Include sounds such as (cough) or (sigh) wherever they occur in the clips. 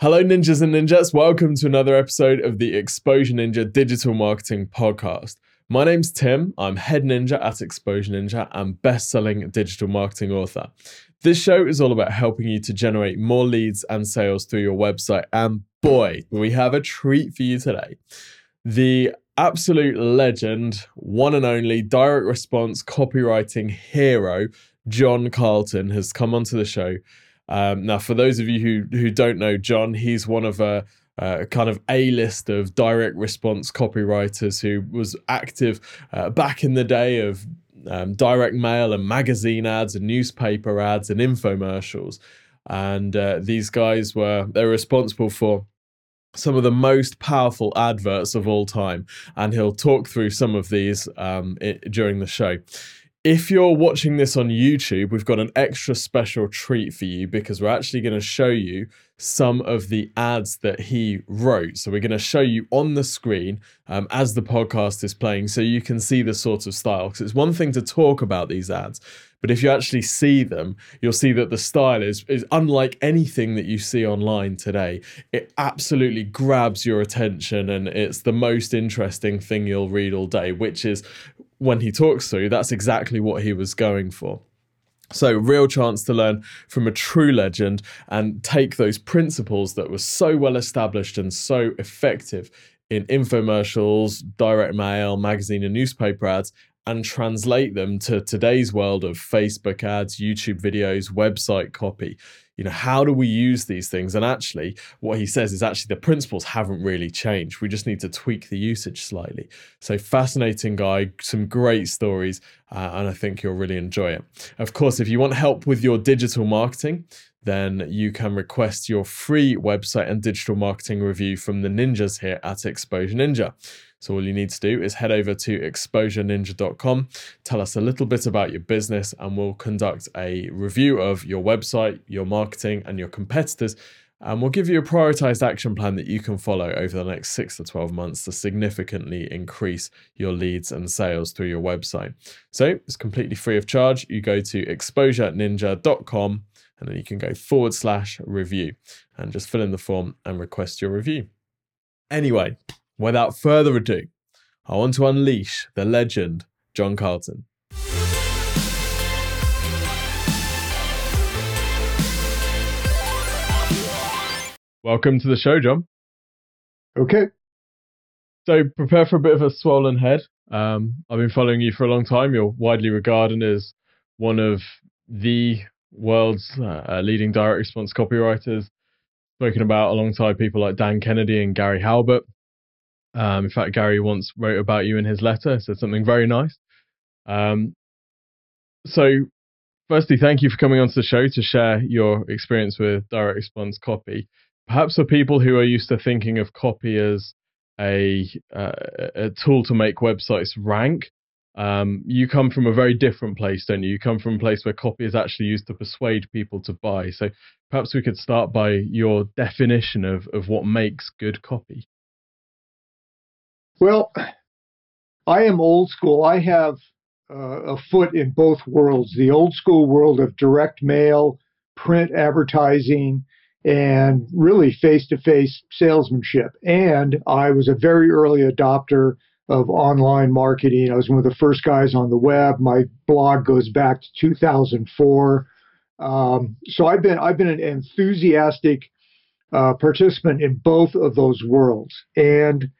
Hello, ninjas and ninjas. Welcome to another episode of the Exposure Ninja Digital Marketing Podcast. My name's Tim. I'm head ninja at Exposure Ninja and best selling digital marketing author. This show is all about helping you to generate more leads and sales through your website. And boy, we have a treat for you today. The absolute legend, one and only direct response copywriting hero, John Carlton, has come onto the show um, now, for those of you who who don't know John, he's one of a, a kind of a list of direct response copywriters who was active uh, back in the day of um, direct mail and magazine ads and newspaper ads and infomercials. And uh, these guys were they're responsible for some of the most powerful adverts of all time, and he'll talk through some of these um, it, during the show if you're watching this on YouTube, we've got an extra special treat for you because we're actually going to show you some of the ads that he wrote. So we're going to show you on the screen um, as the podcast is playing so you can see the sort of style. Because it's one thing to talk about these ads, but if you actually see them, you'll see that the style is, is unlike anything that you see online today. It absolutely grabs your attention and it's the most interesting thing you'll read all day, which is when he talks through, that's exactly what he was going for. So, real chance to learn from a true legend and take those principles that were so well established and so effective in infomercials, direct mail, magazine, and newspaper ads and translate them to today's world of Facebook ads, YouTube videos, website copy. You know how do we use these things? And actually what he says is actually the principles haven't really changed. We just need to tweak the usage slightly. So fascinating guy some great stories uh, and i think you'll really enjoy it. Of course if you want help with your digital marketing then you can request your free website and digital marketing review from the ninjas here at exposure ninja so all you need to do is head over to exposureninja.com, tell us a little bit about your business, and we'll conduct a review of your website, your marketing, and your competitors. And we'll give you a prioritized action plan that you can follow over the next six to 12 months to significantly increase your leads and sales through your website. So it's completely free of charge. You go to exposureninja.com and then you can go forward slash review and just fill in the form and request your review. Anyway, Without further ado, I want to unleash the legend, John Carlton. Welcome to the show, John. Okay. So prepare for a bit of a swollen head. Um, I've been following you for a long time. You're widely regarded as one of the world's uh, leading direct response copywriters, spoken about alongside people like Dan Kennedy and Gary Halbert. Um, in fact, Gary once wrote about you in his letter, said something very nice. Um, so, firstly, thank you for coming onto the show to share your experience with direct response copy. Perhaps for people who are used to thinking of copy as a, uh, a tool to make websites rank, um, you come from a very different place, don't you? You come from a place where copy is actually used to persuade people to buy. So perhaps we could start by your definition of, of what makes good copy. Well, I am old school. I have uh, a foot in both worlds the old school world of direct mail, print advertising, and really face to face salesmanship. And I was a very early adopter of online marketing. I was one of the first guys on the web. My blog goes back to 2004. Um, so I've been I've been an enthusiastic uh, participant in both of those worlds, and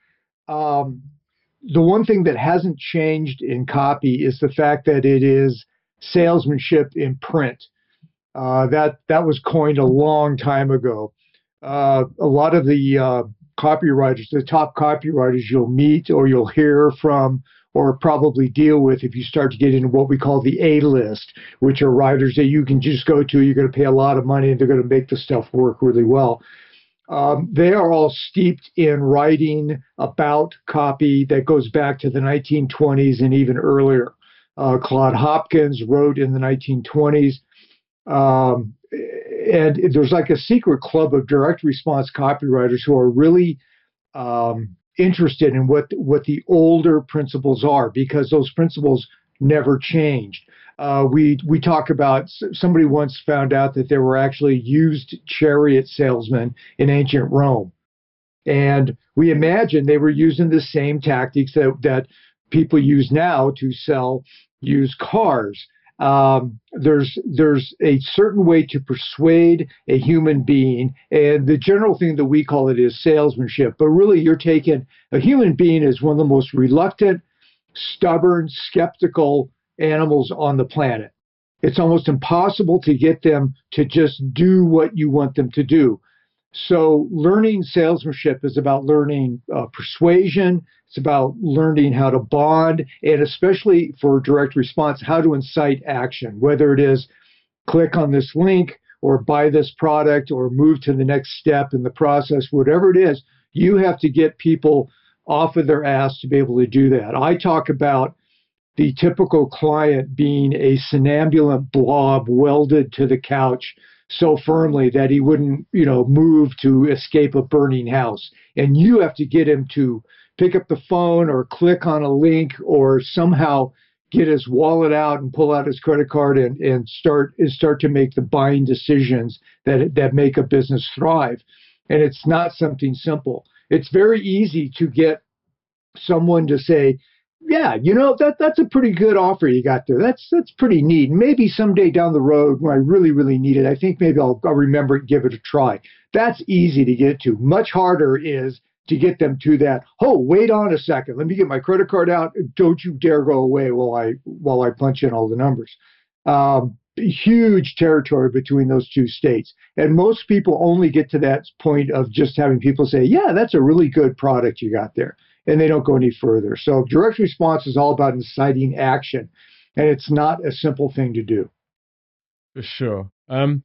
um, the one thing that hasn't changed in copy is the fact that it is salesmanship in print. Uh, that that was coined a long time ago. Uh, a lot of the uh, copywriters, the top copywriters you'll meet or you'll hear from or probably deal with if you start to get into what we call the A list, which are writers that you can just go to. You're going to pay a lot of money and they're going to make the stuff work really well. Um, they are all steeped in writing about copy that goes back to the 1920s and even earlier. Uh, Claude Hopkins wrote in the 1920s. Um, and there's like a secret club of direct response copywriters who are really um, interested in what what the older principles are because those principles never changed. Uh, we we talk about somebody once found out that there were actually used chariot salesmen in ancient Rome, and we imagine they were using the same tactics that that people use now to sell used cars. Um, there's there's a certain way to persuade a human being, and the general thing that we call it is salesmanship. But really, you're taking a human being as one of the most reluctant, stubborn, skeptical animals on the planet. It's almost impossible to get them to just do what you want them to do. So, learning salesmanship is about learning uh, persuasion. It's about learning how to bond, and especially for direct response, how to incite action, whether it is click on this link or buy this product or move to the next step in the process, whatever it is, you have to get people off of their ass to be able to do that. I talk about the typical client being a somnambulant blob welded to the couch so firmly that he wouldn't, you know, move to escape a burning house. And you have to get him to pick up the phone or click on a link or somehow get his wallet out and pull out his credit card and, and start and start to make the buying decisions that that make a business thrive. And it's not something simple. It's very easy to get someone to say, yeah, you know that that's a pretty good offer you got there. That's that's pretty neat. Maybe someday down the road when I really really need it, I think maybe I'll, I'll remember it, give it a try. That's easy to get to. Much harder is to get them to that. Oh, wait on a second. Let me get my credit card out. Don't you dare go away while I while I punch in all the numbers. Um, huge territory between those two states, and most people only get to that point of just having people say, "Yeah, that's a really good product you got there." and they don't go any further. So direct response is all about inciting action, and it's not a simple thing to do. For sure. Um,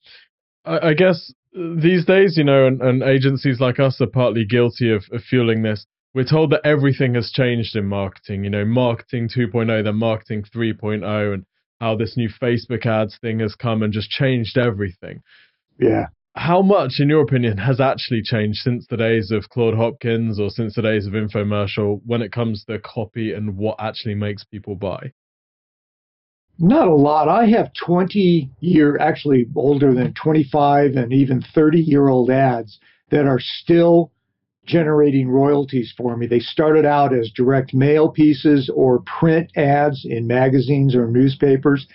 I, I guess these days, you know, and, and, agencies like us are partly guilty of, of fueling this. We're told that everything has changed in marketing, you know, marketing 2.0, then marketing 3.0, and how this new Facebook ads thing has come and just changed everything. Yeah how much, in your opinion, has actually changed since the days of Claude Hopkins or since the days of infomercial when it comes to copy and what actually makes people buy? Not a lot. I have 20 year, actually older than 25 and even 30 year old ads that are still generating royalties for me. They started out as direct mail pieces or print ads in magazines or newspapers.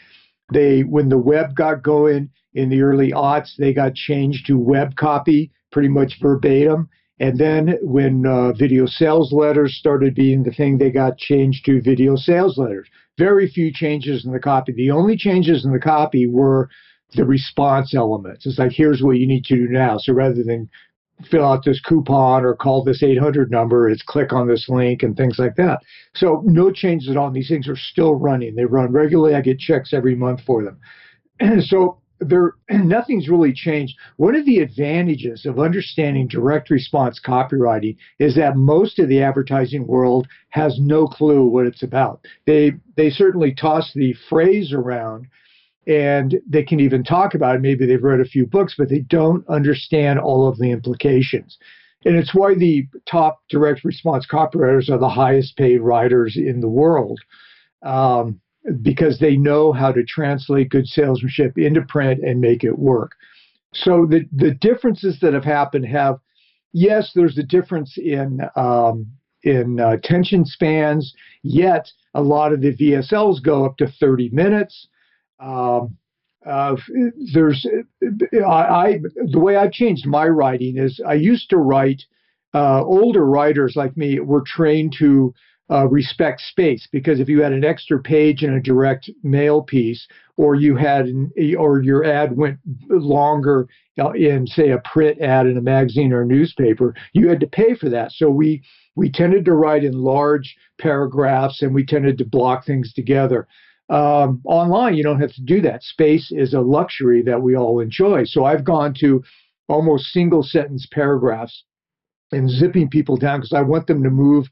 They, when the web got going, in the early aughts, they got changed to web copy pretty much verbatim. And then when uh, video sales letters started being the thing, they got changed to video sales letters. Very few changes in the copy. The only changes in the copy were the response elements. It's like, here's what you need to do now. So rather than fill out this coupon or call this 800 number, it's click on this link and things like that. So no changes at all. These things are still running. They run regularly. I get checks every month for them. And (clears throat) so there (clears throat) nothing's really changed. One of the advantages of understanding direct response copywriting is that most of the advertising world has no clue what it's about. They they certainly toss the phrase around and they can even talk about it. Maybe they've read a few books, but they don't understand all of the implications. And it's why the top direct response copywriters are the highest paid writers in the world. Um, because they know how to translate good salesmanship into print and make it work. So the the differences that have happened have, yes, there's a difference in um, in uh, attention spans. Yet a lot of the VSLs go up to 30 minutes. Um, uh, there's I, I, the way I've changed my writing is I used to write. Uh, older writers like me were trained to uh, respect space because if you had an extra page in a direct mail piece or you had an, or your ad went longer uh, in say a print ad in a magazine or a newspaper you had to pay for that. So we we tended to write in large paragraphs and we tended to block things together. Um, online you don't have to do that. Space is a luxury that we all enjoy. So i've gone to almost single sentence paragraphs and zipping people down because i want them to move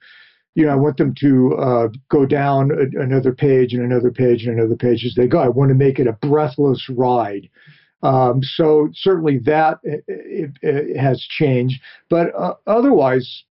you know, I want them to uh, go down a, another page and another page and another page as they go. I want to make it a breathless ride. Um, so certainly that it, it, it has changed, but uh, otherwise,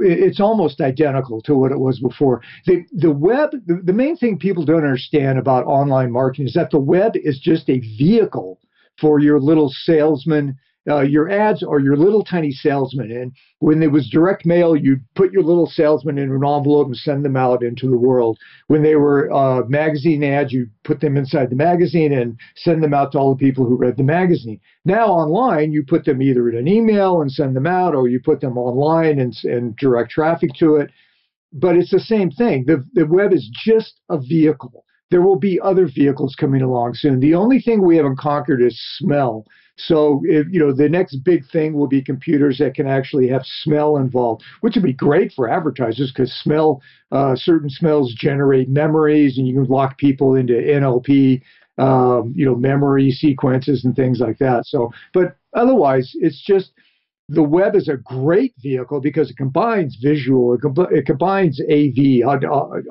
it's almost identical to what it was before. The the web, the, the main thing people don't understand about online marketing is that the web is just a vehicle for your little salesman uh, your ads are your little tiny salesman. And when it was direct mail, you'd put your little salesman in an envelope and send them out into the world. When they were uh, magazine ads, you put them inside the magazine and send them out to all the people who read the magazine. Now online, you put them either in an email and send them out, or you put them online and, and direct traffic to it. But it's the same thing. The, the web is just a vehicle. There will be other vehicles coming along soon. The only thing we haven't conquered is smell so, if, you know, the next big thing will be computers that can actually have smell involved, which would be great for advertisers because smell, uh, certain smells generate memories, and you can lock people into NLP, um, you know, memory sequences and things like that. So, but otherwise, it's just the web is a great vehicle because it combines visual, it, it combines AV,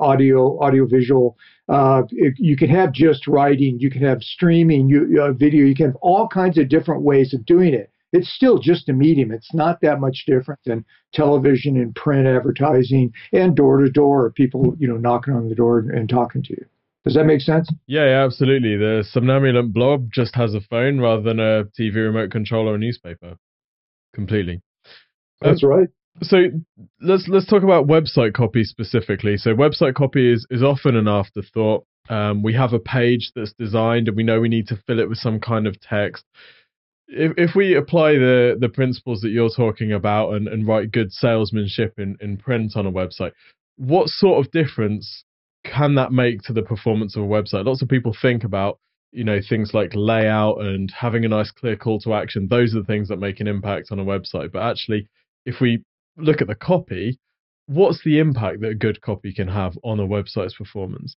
audio, audio visual. Uh, you can have just writing, you can have streaming, you, uh, video, you can have all kinds of different ways of doing it. It's still just a medium. It's not that much different than television and print advertising and door to door, people, you know, knocking on the door and, and talking to you. Does that make sense? Yeah, yeah, absolutely. The somnambulant blob just has a phone rather than a TV remote control or a newspaper completely. That's um, right. So let's let's talk about website copy specifically. So website copy is is often an afterthought. Um, we have a page that's designed, and we know we need to fill it with some kind of text. If if we apply the the principles that you're talking about and, and write good salesmanship in, in print on a website, what sort of difference can that make to the performance of a website? Lots of people think about you know things like layout and having a nice clear call to action those are the things that make an impact on a website. But actually if we look at the copy what's the impact that a good copy can have on a website's performance?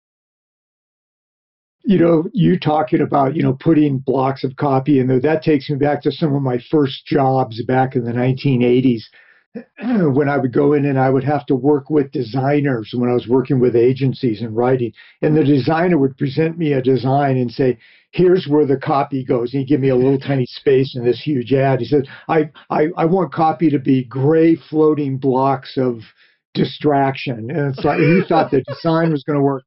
You know you talking about you know putting blocks of copy in there that takes me back to some of my first jobs back in the 1980s (clears throat) when I would go in and I would have to work with designers when I was working with agencies and writing. And the designer would present me a design and say, here's where the copy goes. And he'd give me a little tiny space in this huge ad. He said, I, I, I want copy to be gray floating blocks of distraction. And it's like he thought the design was going to work.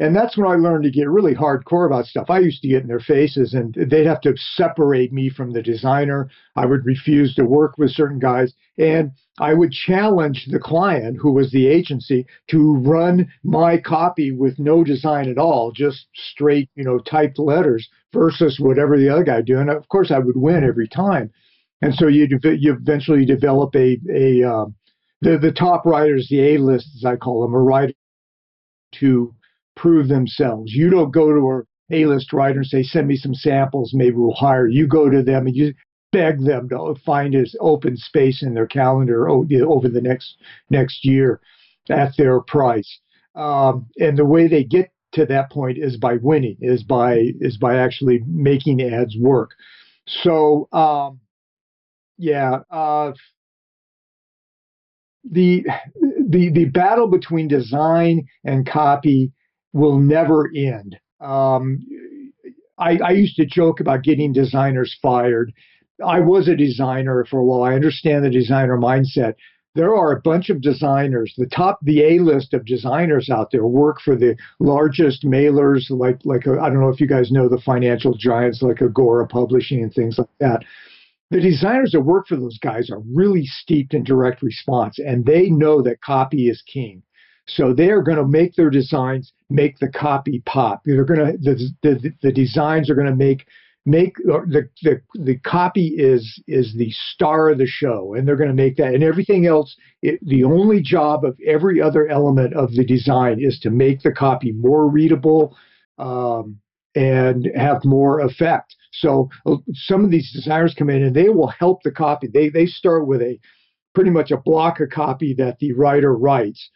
And that's when I learned to get really hardcore about stuff. I used to get in their faces and they'd have to separate me from the designer. I would refuse to work with certain guys. And I would challenge the client, who was the agency, to run my copy with no design at all, just straight, you know, typed letters versus whatever the other guy do. And of course, I would win every time. And so you, you eventually develop a, a um, the, the top writers, the A list, as I call them, a writer to prove themselves. You don't go to a A-list writer and say, "Send me some samples, maybe we'll hire." You go to them and you beg them to find an open space in their calendar over the next next year at their price. Um, and the way they get to that point is by winning, is by is by actually making ads work. So um, yeah, uh, the the the battle between design and copy will never end. Um, I, I used to joke about getting designers fired. I was a designer for a while. I understand the designer mindset. There are a bunch of designers. The top, the A list of designers out there work for the largest mailers, like like I don't know if you guys know the financial giants like Agora Publishing and things like that. The designers that work for those guys are really steeped in direct response, and they know that copy is king. So they are going to make their designs make the copy pop. They're going to the the, the designs are going to make make the, the the copy is is the star of the show and they're going to make that. And everything else it, the only job of every other element of the design is to make the copy more readable um, and have more effect. So uh, some of these designers come in and they will help the copy. They they start with a pretty much a block of copy that the writer writes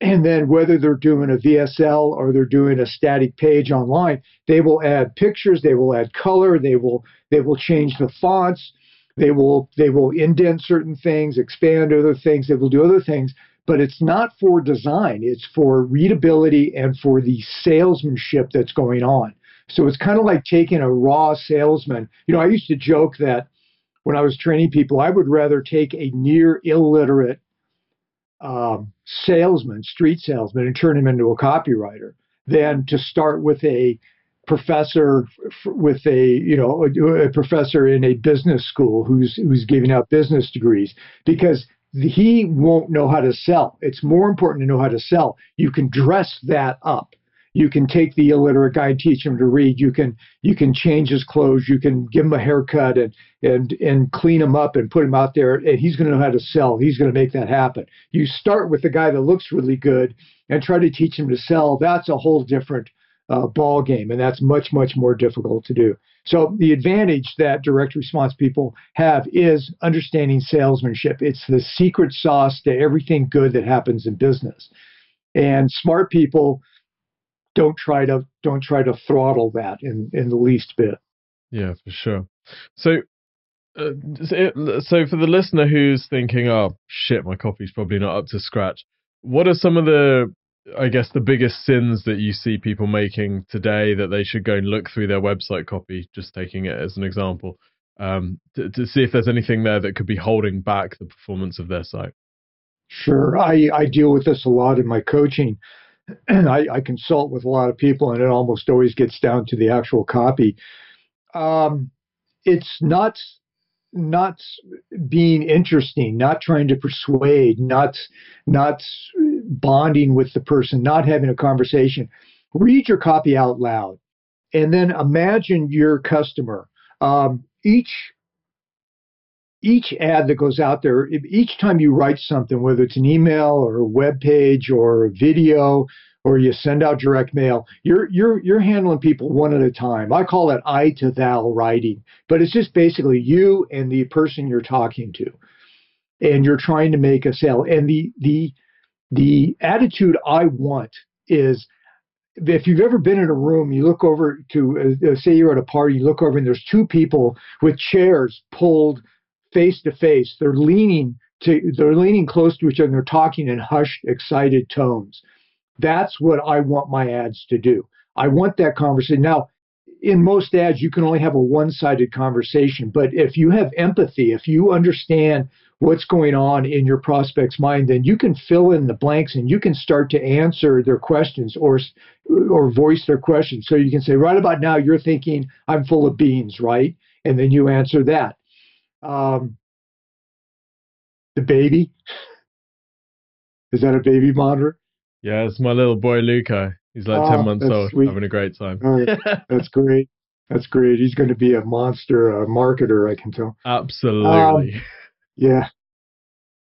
and then whether they're doing a VSL or they're doing a static page online, they will add pictures, they will add color, they will they will change the fonts, they will they will indent certain things, expand other things, they will do other things, but it's not for design, it's for readability and for the salesmanship that's going on. So it's kind of like taking a raw salesman. You know, I used to joke that when I was training people, I would rather take a near illiterate um, salesman, street salesman, and turn him into a copywriter than to start with a professor with a you know a, professor in a business school who's who's giving out business degrees because he won't know how to sell. It's more important to know how to sell. You can dress that up. You can take the illiterate guy and teach him to read. You can you can change his clothes. You can give him a haircut and and and clean him up and put him out there. And he's going to know how to sell. He's going to make that happen. You start with the guy that looks really good and try to teach him to sell. That's a whole different uh, ball game, and that's much much more difficult to do. So the advantage that direct response people have is understanding salesmanship. It's the secret sauce to everything good that happens in business. And smart people don't try to don't try to throttle that in in the least bit. Yeah, for sure. So. Uh, so for the listener who's thinking, "Oh shit, my copy's probably not up to scratch," what are some of the, I guess, the biggest sins that you see people making today that they should go and look through their website copy? Just taking it as an example, um, to, to see if there's anything there that could be holding back the performance of their site. Sure, I I deal with this a lot in my coaching. (clears throat) I, I, consult with a lot of people, and it almost always gets down to the actual copy. Um, it's not not being interesting, not trying to persuade, not not bonding with the person, not having a conversation. Read your copy out loud, and then imagine your customer. Um, each each ad that goes out there, each time you write something, whether it's an email or a web page or a video or you send out direct mail, you're you're you're handling people one at a time. I call it I to thou writing, but it's just basically you and the person you're talking to, and you're trying to make a sale. And the the the attitude I want is if you've ever been in a room, you look over to, uh, say you're at a party, you look over and there's two people with chairs pulled face to face. They're leaning to they're leaning close to each other. They're talking in hushed, excited tones. That's what I want my ads to do. I want that conversation. Now, in most ads, you can only have a one-sided conversation. But if you have empathy, if you understand what's going on in your prospect's mind, then you can fill in the blanks and you can start to answer their questions or or voice their questions. So you can say, right about now, you're thinking I'm full of beans, right? And then you answer that um, the baby. Is that a baby monitor? Yeah, it's my little boy Luca. He's like oh, ten months old, sweet. having a great time. (laughs) That's great. That's great. He's going to be a monster uh, marketer, I can tell. Absolutely. Um, yeah.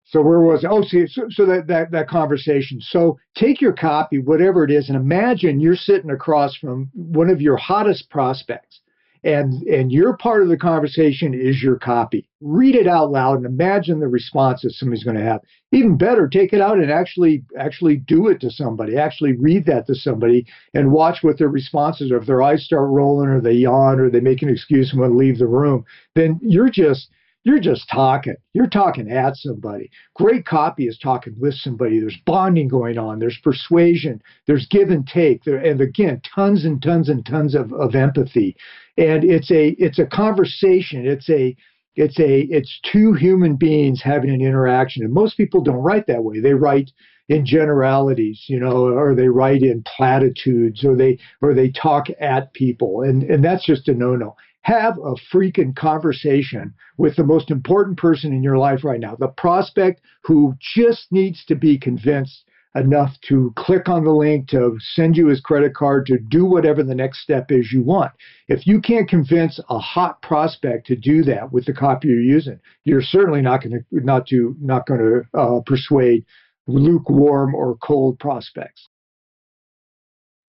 So where was it? Oh, see, so, so that, that that conversation. So take your copy, whatever it is, and imagine you're sitting across from one of your hottest prospects and and your part of the conversation is your copy. Read it out loud and imagine the response that somebody's going to have. Even better take it out and actually actually do it to somebody. Actually read that to somebody and watch what their responses are. If their eyes start rolling or they yawn or they make an excuse and want to leave the room then you're just you're just talking. You're talking at somebody. Great copy is talking with somebody. There's bonding going on. There's persuasion. There's give and take. There, and again, tons and tons and tons of, of empathy. And it's a it's a conversation. It's a it's a it's two human beings having an interaction. And most people don't write that way. They write in generalities, you know, or they write in platitudes, or they or they talk at people, and and that's just a no-no have a freaking conversation with the most important person in your life right now, the prospect who just needs to be convinced enough to click on the link, to send you his credit card, to do whatever the next step is you want. If you can't convince a hot prospect to do that with the copy you're using, you're certainly not going to not to not going to uh, persuade lukewarm or cold prospects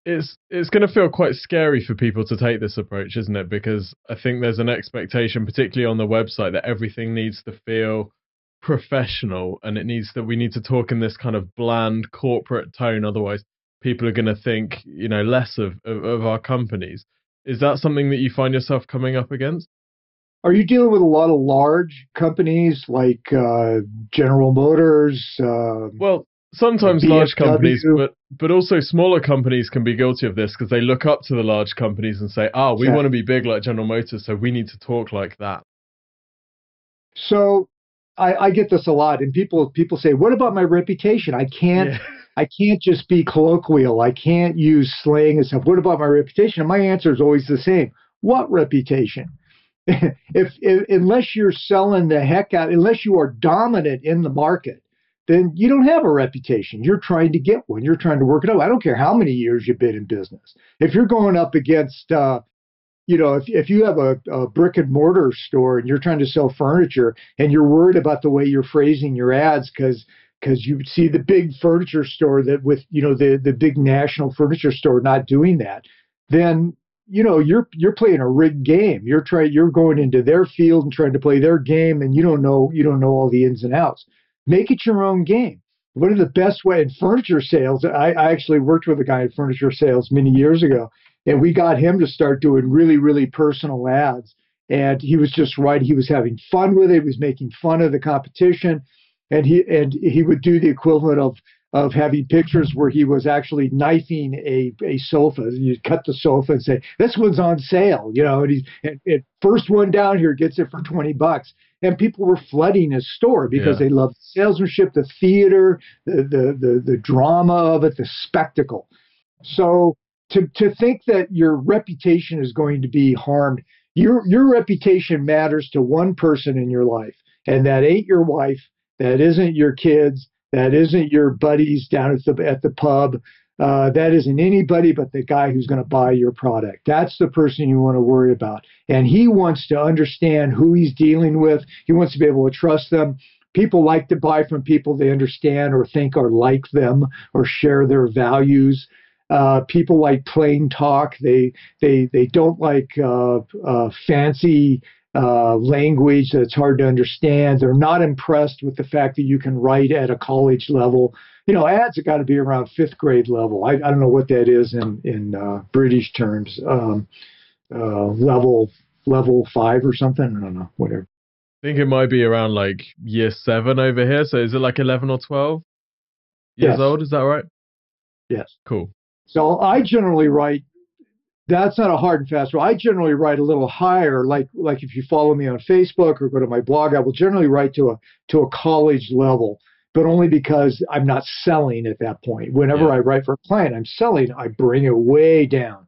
it's it's going to feel quite scary for people to take this approach, isn't it? Because I think there's an expectation, particularly on the website, that everything needs to feel professional and it needs that we need to talk in this kind of bland corporate tone. Otherwise, people are going to think, you know, less of, of, of our companies. Is that something that you find yourself coming up against? Are you dealing with a lot of large companies like uh, General Motors? Uh, well, sometimes BMW. large companies, but but also smaller companies can be guilty of this because they look up to the large companies and say, "Ah, oh, we want to be big like General Motors, so we need to talk like that." So, I, I get this a lot, and people people say, "What about my reputation? I can't." Yeah. (laughs) I can't just be colloquial. I can't use slang and stuff. What about my reputation? And my answer is always the same. What reputation? (laughs) if, if unless you're selling the heck out, unless you are dominant in the market, then you don't have a reputation. You're trying to get one. You're trying to work it out. I don't care how many years you've been in business. If you're going up against, uh, you know, if, if you have a, a brick and mortar store and you're trying to sell furniture and you're worried about the way you're phrasing your ads because because you see the big furniture store that with you know the the big national furniture store not doing that, then you know you're you're playing a rigged game. You're trying you're going into their field and trying to play their game, and you don't know you don't know all the ins and outs. Make it your own game. One of the best way in furniture sales, I, I actually worked with a guy in furniture sales many years ago, and we got him to start doing really really personal ads. And he was just right. He was having fun with it. He was making fun of the competition, and he and he would do the equivalent of of having pictures where he was actually knifing a, a sofa. You cut the sofa and say, "This one's on sale," you know, and he's and, and first one down here gets it for twenty bucks. And people were flooding his store because yeah. they loved the salesmanship, the theater, the, the the the drama of it, the spectacle. So to to think that your reputation is going to be harmed, your your reputation matters to one person in your life, and that ain't your wife, that isn't your kids, that isn't your buddies down at the at the pub. Uh, that isn't anybody but the guy who's going to buy your product. That's the person you want to worry about. And he wants to understand who he's dealing with. He wants to be able to trust them. People like to buy from people they understand or think are like them or share their values. Uh, people like plain talk. They they they don't like uh, uh fancy uh, language that's hard to understand. They're not impressed with the fact that you can write at a college level. You know, ads have got to be around fifth grade level. I, I don't know what that is in in uh, British terms. Um, uh, level level five or something. I don't know. Whatever. I think it might be around like year seven over here. So is it like eleven or twelve years yes. old? Is that right? Yes. Cool. So I generally write that's not a hard and fast rule. I generally write a little higher, like like if you follow me on Facebook or go to my blog, I will generally write to a to a college level, but only because I'm not selling at that point. Whenever yeah. I write for a client, I'm selling. I bring it way down.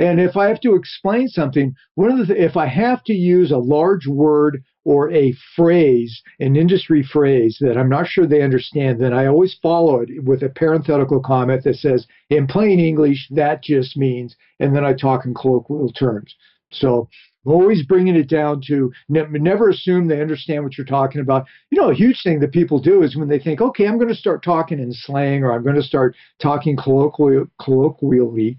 And if I have to explain something, one of the th- if I have to use a large word or a phrase, an industry phrase that I'm not sure they understand, then I always follow it with a parenthetical comment that says, in plain English, that just means, and then I talk in colloquial terms. So always bringing it down to ne- never assume they understand what you're talking about. You know, a huge thing that people do is when they think, okay, I'm going to start talking in slang or I'm going to start talking colloquially, colloquially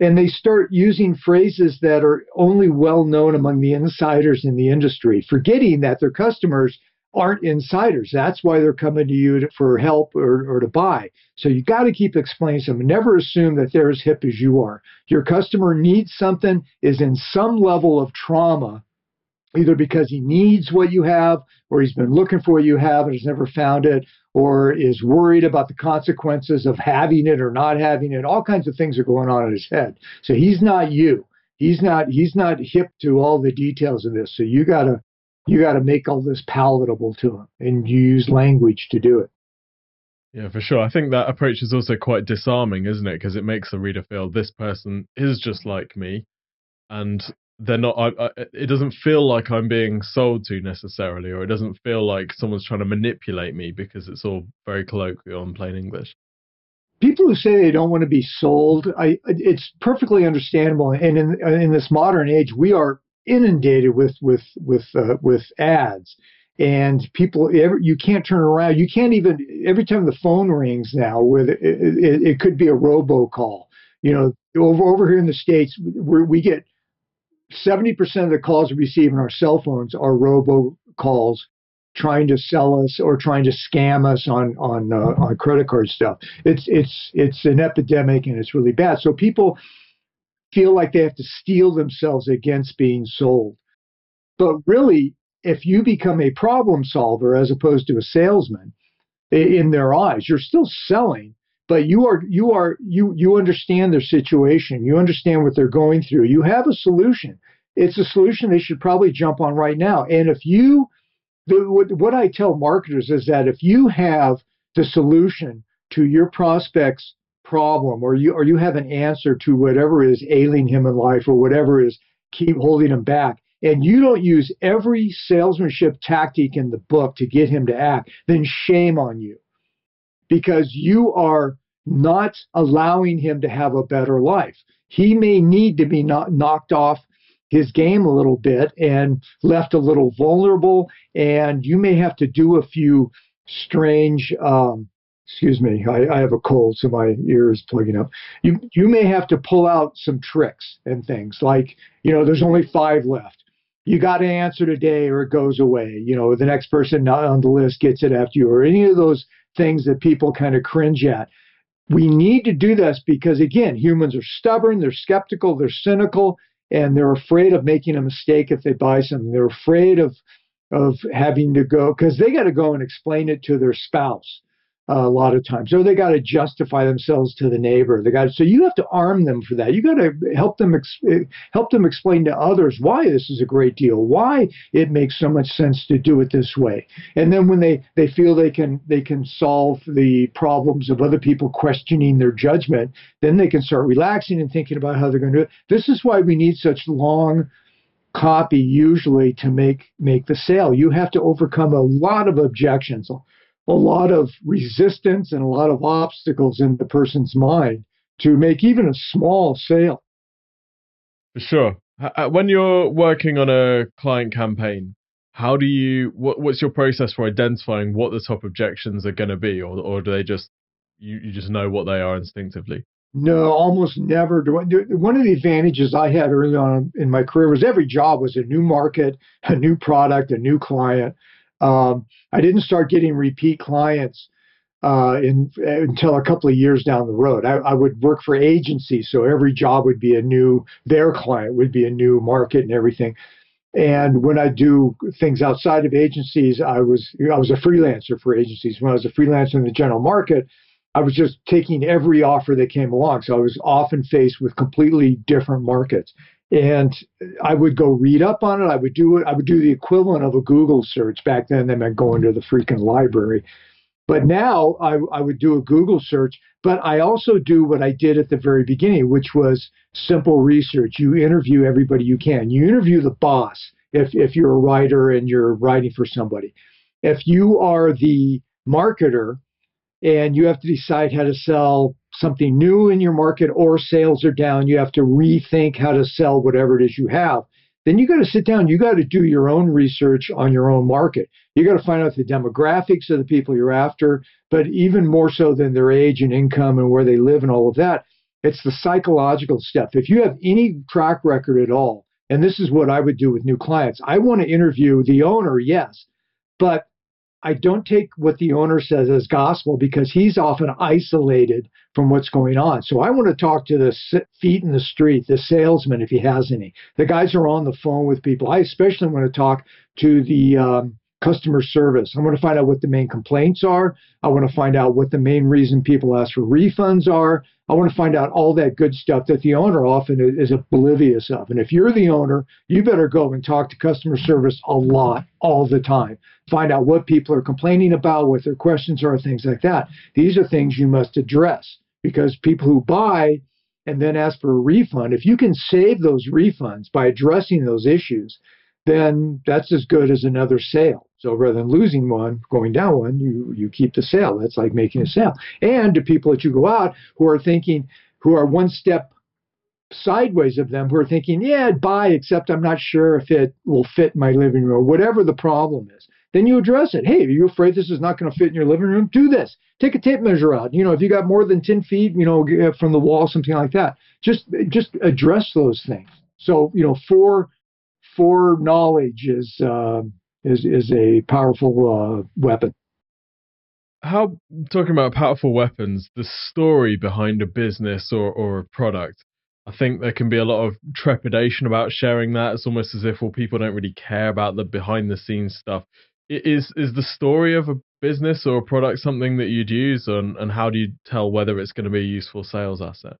and they start using phrases that are only well known among the insiders in the industry, forgetting that their customers aren't insiders. That's why they're coming to you to, for help or, or to buy. So you got to keep explaining them. Never assume that they're as hip as you are. Your customer needs something, is in some level of trauma, either because he needs what you have or he's been looking for what you have and has never found it, or is worried about the consequences of having it or not having it. All kinds of things are going on in his head. So he's not you. He's not he's not hip to all the details of this. So you gotta you gotta make all this palatable to them and you use language to do it. Yeah, for sure. I think that approach is also quite disarming, isn't it? Because it makes the reader feel this person is just like me, and they're not I, I, it doesn't feel like i'm being sold to necessarily or it doesn't feel like someone's trying to manipulate me because it's all very colloquial and plain english people who say they don't want to be sold I, it's perfectly understandable and in, in this modern age we are inundated with with with uh, with ads and people every, you can't turn around you can't even every time the phone rings now with it, it, it could be a robocall you know over over here in the states we get 70% of the calls we receive on our cell phones are robo calls trying to sell us or trying to scam us on on uh, on credit card stuff. It's it's it's an epidemic and it's really bad. So people feel like they have to steel themselves against being sold. But really, if you become a problem solver as opposed to a salesman in their eyes, you're still selling, but you are you are you you understand their situation. You understand what they're going through. You have a solution. It's a solution they should probably jump on right now. And if you what I tell marketers is that if you have the solution to your prospect's problem or you or you have an answer to whatever is ailing him in life or whatever is keep holding him back. And you don't use every salesmanship tactic in the book to get him to act then shame on you. Because you are not allowing him to have a better life. He may need to be not knocked off his game a little bit and left a little vulnerable and you may have to do a few strange um, excuse me, I, I, have a cold, so my ear is plugging up. You you may have to pull out some tricks and things like, you know, there's only five left. You got to answer today or it goes away. You know, the next person not on the list gets it after you, or any of those things that people kind of cringe at. We need to do this because again, humans are stubborn, they're skeptical, they're cynical, and they're afraid of making a mistake if they buy something. They're afraid of of having to go because they got to go and explain it to their spouse a lot of times, or they got to justify themselves to the neighbor. They got so you have to arm them for that. You got to help them ex- help them explain to others why this is a great deal, why it makes so much sense to do it this way. And then when they they feel they can they can solve the problems of other people questioning their judgment, then they can start relaxing and thinking about how they're going to do it. This is why we need such long copy usually to make make the sale. You have to overcome a lot of objections a lot of resistance and a lot of obstacles in the person's mind to make even a small sale. For sure. Uh, when you're working on a client campaign, how do you what, what's your process for identifying what the top objections are going to be or or do they just you, you just know what they are instinctively? No, almost never do. One of the advantages I had early on in my career was every job was a new market, a new product, a new client. Um, I didn't start getting repeat clients uh, in, until a couple of years down the road. I, I, would work for agencies, so every job would be a new, their client would be a new market and everything. And when I do things outside of agencies, I was I was a freelancer for agencies. When I was a freelancer in the general market, I was just taking every offer that came along. So I was often faced with completely different markets and I would go read up on it. I would do it. I would do the equivalent of a Google search back then. They meant going to the freaking library. But now I, I would do a Google search. But I also do what I did at the very beginning, which was simple research. You interview everybody you can. You interview the boss if if you're a writer and you're writing for somebody. If you are the marketer and you have to decide how to sell something new in your market or sales are down, you have to rethink how to sell whatever it is you have. Then you got to sit down, you got to do your own research on your own market. You got to find out the demographics of the people you're after, but even more so than their age and income and where they live and all of that, it's the psychological stuff. If you have any track record at all, and this is what I would do with new clients, I want to interview the owner, yes, but I don't take what the owner says as gospel because he's often isolated from what's going on. So I want to talk to the feet in the street, the salesman, if he has any. The guys are on the phone with people. I especially want to talk to the um, customer service. I want to find out what the main complaints are. I want to find out what the main reason people ask for refunds are. I want to find out all that good stuff that the owner often is oblivious of. And if you're the owner, you better go and talk to customer service a lot, all the time. Find out what people are complaining about, what their questions are, things like that. These are things you must address because people who buy and then ask for a refund, if you can save those refunds by addressing those issues, then that's as good as another sale. So rather than losing one, going down one, you you keep the sale. That's like making a sale. And to people that you go out who are thinking, who are one step sideways of them, who are thinking, yeah, I'd buy, except I'm not sure if it will fit my living room, whatever the problem is. Then you address it. Hey, are you afraid this is not going to fit in your living room? Do this. Take a tape measure out. You know, if you got more than 10 feet, you know, from the wall, something like that. Just just address those things. So, you know, for foreknowledge is uh, is is a powerful uh, weapon. How talking about powerful weapons, the story behind a business or or a product. I think there can be a lot of trepidation about sharing that. It's almost as if well, people don't really care about the behind the scenes stuff. Is is the story of a business or a product something that you'd use, and, and how do you tell whether it's going to be a useful sales asset?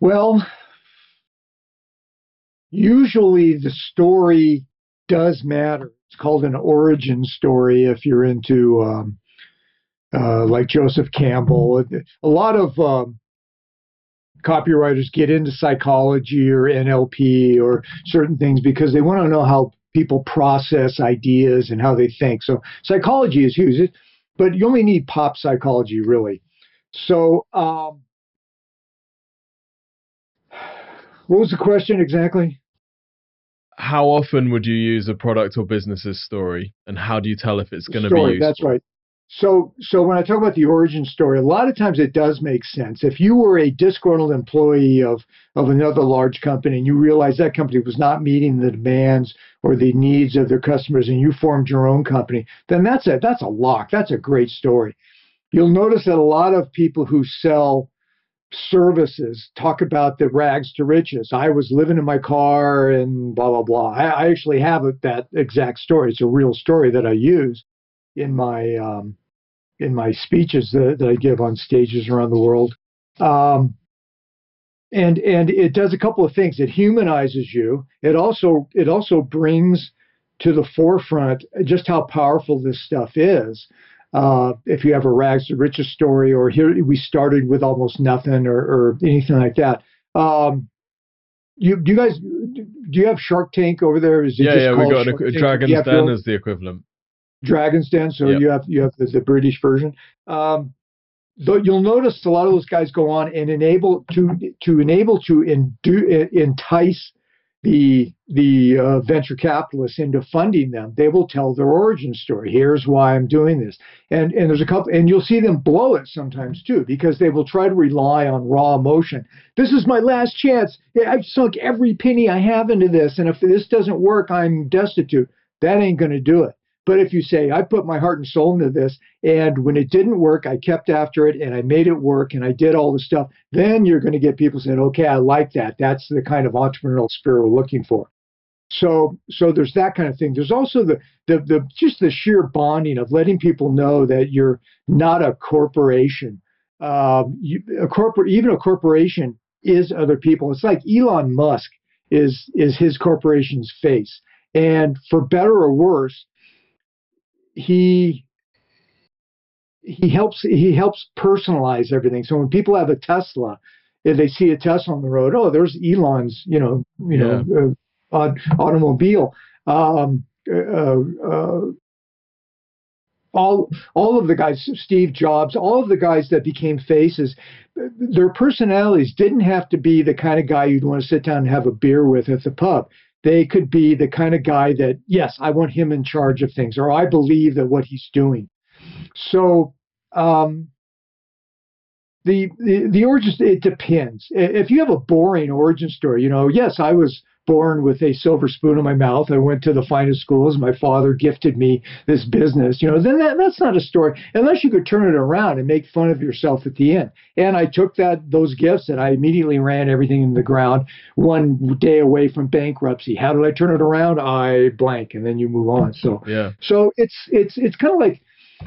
Well, usually the story does matter. It's called an origin story if you're into um, uh, like Joseph Campbell. A lot of um, copywriters get into psychology or NLP or certain things because they want to know how people process ideas and how they think. So psychology is huge, but you only need pop psychology really. So um, what was the question exactly? How often would you use a product or business's story, and how do you tell if it's going to be used? That's right. So, so when I talk about the origin story, a lot of times it does make sense. If you were a disgruntled employee of of another large company and you realize that company was not meeting the demands or the needs of their customers, and you formed your own company, then that's a that's a lock. That's a great story. You'll notice that a lot of people who sell services talk about the rags to riches. I was living in my car and blah blah blah. I, I actually have that exact story. It's a real story that I use in my um, in my speeches that, that I give on stages around the world. Um, and and it does a couple of things. It humanizes you. It also it also brings to the forefront just how powerful this stuff is. Uh, if you have a rags to riches story, or here we started with almost nothing, or, or anything like that. Um, you do you guys do you have Shark Tank over there? Is it yeah, yeah, we got a, Dragon's Den as the equivalent. Dragon's Den. So yep. you have you have the, the British version. Um, though you'll notice a lot of those guys go on and enable to to enable to indu, entice the the uh, venture capitalists into funding them. They will tell their origin story. Here's why I'm doing this, and and there's a couple, and you'll see them blow it sometimes too because they will try to rely on raw emotion. This is my last chance. I've sunk every penny I have into this, and if this doesn't work, I'm destitute. That ain't going to do it. But if you say, I put my heart and soul into this, and when it didn't work, I kept after it and I made it work and I did all the stuff, then you're going to get people saying, okay, I like that. That's the kind of entrepreneurial spirit we're looking for. So, so there's that kind of thing. There's also the, the, the just the sheer bonding of letting people know that you're not a corporation. Um, you, a corporate, even a corporation is other people. It's like Elon Musk is is his corporation's face, and for better or worse, he he helps he helps personalize everything. So when people have a Tesla, if they see a Tesla on the road, oh, there's Elon's, you know, you yeah. know, uh, automobile. Um, uh, uh, all all of the guys, Steve Jobs, all of the guys that became faces, their personalities didn't have to be the kind of guy you'd want to sit down and have a beer with at the pub they could be the kind of guy that, yes, I want him in charge of things, or I believe that what he's doing. So um, the, the the origin it depends. If you have a boring origin story, you know, yes, I was born with a silver spoon in my mouth. I went to the finest schools. My father gifted me this business. You know, then that, that's not a story unless you could turn it around and make fun of yourself at the end. And I took that those gifts and I immediately ran everything in the ground one day away from bankruptcy. How did I turn it around? I blank, and then you move on. So yeah. So it's it's it's kind of like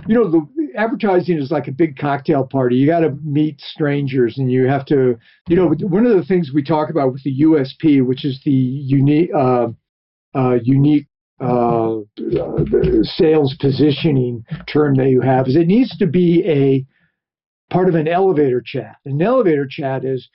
you know, the advertising is like a big cocktail party. You got to meet strangers, and you have to, you know, one of the things we talk about with the USP, which is the unique, uh, uh, unique uh, sales positioning term that you have, is it needs to be a part of an elevator chat. An elevator chat is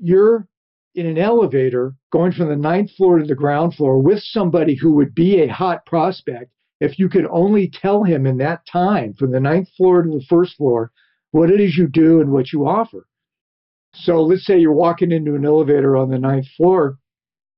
you're in an elevator going from the ninth floor to the ground floor with somebody who would be a hot prospect if you could only tell him in that time from the ninth floor to the first floor what it is you do and what you offer. So let's say you're walking into an elevator on the ninth floor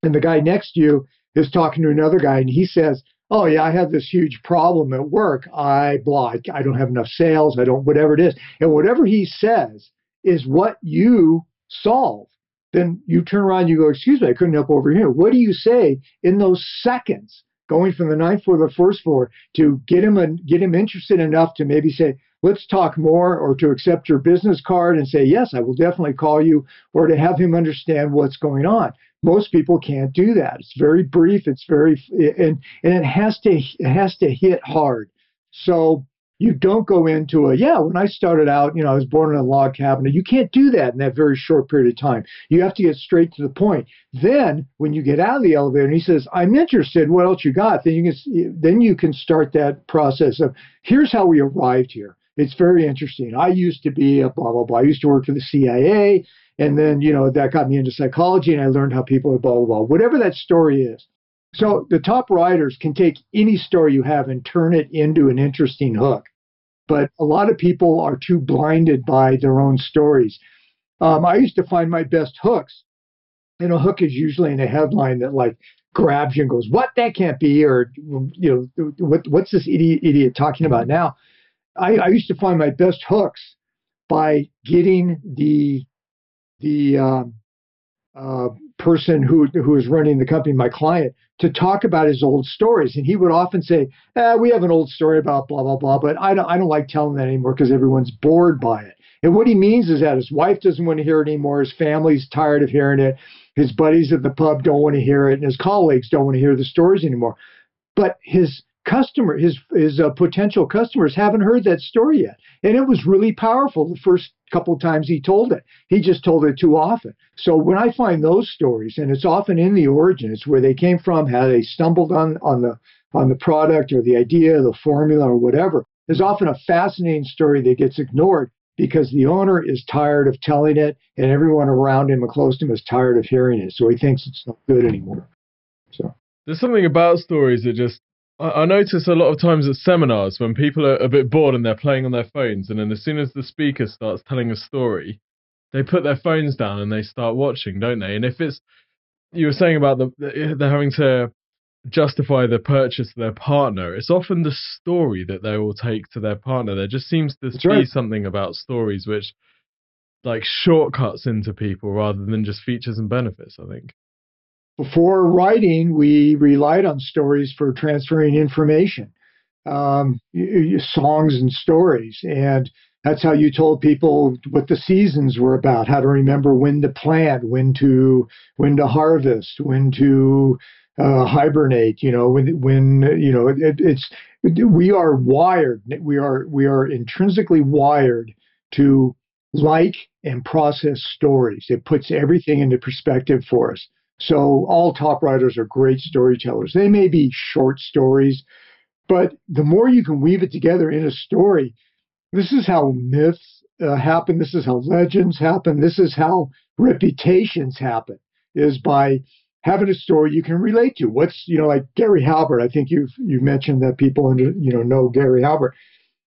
and the guy next to you is talking to another guy and he says, Oh yeah, I have this huge problem at work. I blah, I don't have enough sales. I don't whatever it is. And whatever he says is what you solve. Then you turn around, you go, excuse me, I couldn't help over here. What do you say in those seconds? Going from the ninth floor to the first floor to get him and get him interested enough to maybe say, let's talk more, or to accept your business card and say, yes, I will definitely call you, or to have him understand what's going on. Most people can't do that. It's very brief. It's very and and it has to it has to hit hard. So you don't go into a yeah when i started out you know i was born in a log cabin. You can't do that in that very short period of time. You have to get straight to the point. Then when you get out of the elevator and he says i'm interested what else you got? Then you can then you can start that process of here's how we arrived here. It's very interesting. I used to be a blah blah blah. I used to work for the cia and then you know that got me into psychology and i learned how people are blah blah blah. Whatever that story is so the top writers can take any story you have and turn it into an interesting hook. But a lot of people are too blinded by their own stories. Um, I used to find my best hooks, and a hook is usually in a headline that like grabs you and goes, "What? That can't be," or you know, what, "What's this idiot, idiot talking about now?" I, I used to find my best hooks by getting the the um, uh, person who who was running the company, my client, to talk about his old stories. And he would often say, eh, "We have an old story about blah blah blah, but I don't I don't like telling that anymore because everyone's bored by it." And what he means is that his wife doesn't want to hear it anymore, his family's tired of hearing it, his buddies at the pub don't want to hear it, and his colleagues don't want to hear the stories anymore. But his customer, his his uh, potential customers haven't heard that story yet, and it was really powerful the first couple times he told it. He just told it too often. So when I find those stories, and it's often in the origin, it's where they came from, how they stumbled on on the on the product or the idea, the formula, or whatever. There's often a fascinating story that gets ignored because the owner is tired of telling it, and everyone around him and close to him is tired of hearing it. So he thinks it's not good anymore. So there's something about stories that just I, notice a lot of times at seminars when people are a bit bored and they're playing on their phones, and then as soon as the speaker starts telling a story, they put their phones down and they start watching, don't they? And if it's you were saying about the eh, they're having to justify the purchase of their partner, it's often the story that they will take to their partner. There just seems to That's be right. something about stories which like shortcuts into people rather than just features and benefits, I think. Before writing, we relied on stories for transferring information, um, songs and stories. And that's how you told people what the seasons were about, how to remember when to plant, when to when to harvest, when to uh, hibernate. You know, when when you know it, it's we are wired. We are we are intrinsically wired to like and process stories. It puts everything into perspective for us. So all top writers are great storytellers. They may be short stories, but the more you can weave it together in a story, this is how myths uh, happen. This is how legends happen. This is how reputations happen. Is by having a story you can relate to. What's you know like Gary Halbert. I think you've you mentioned that people under, you know know Gary Halbert.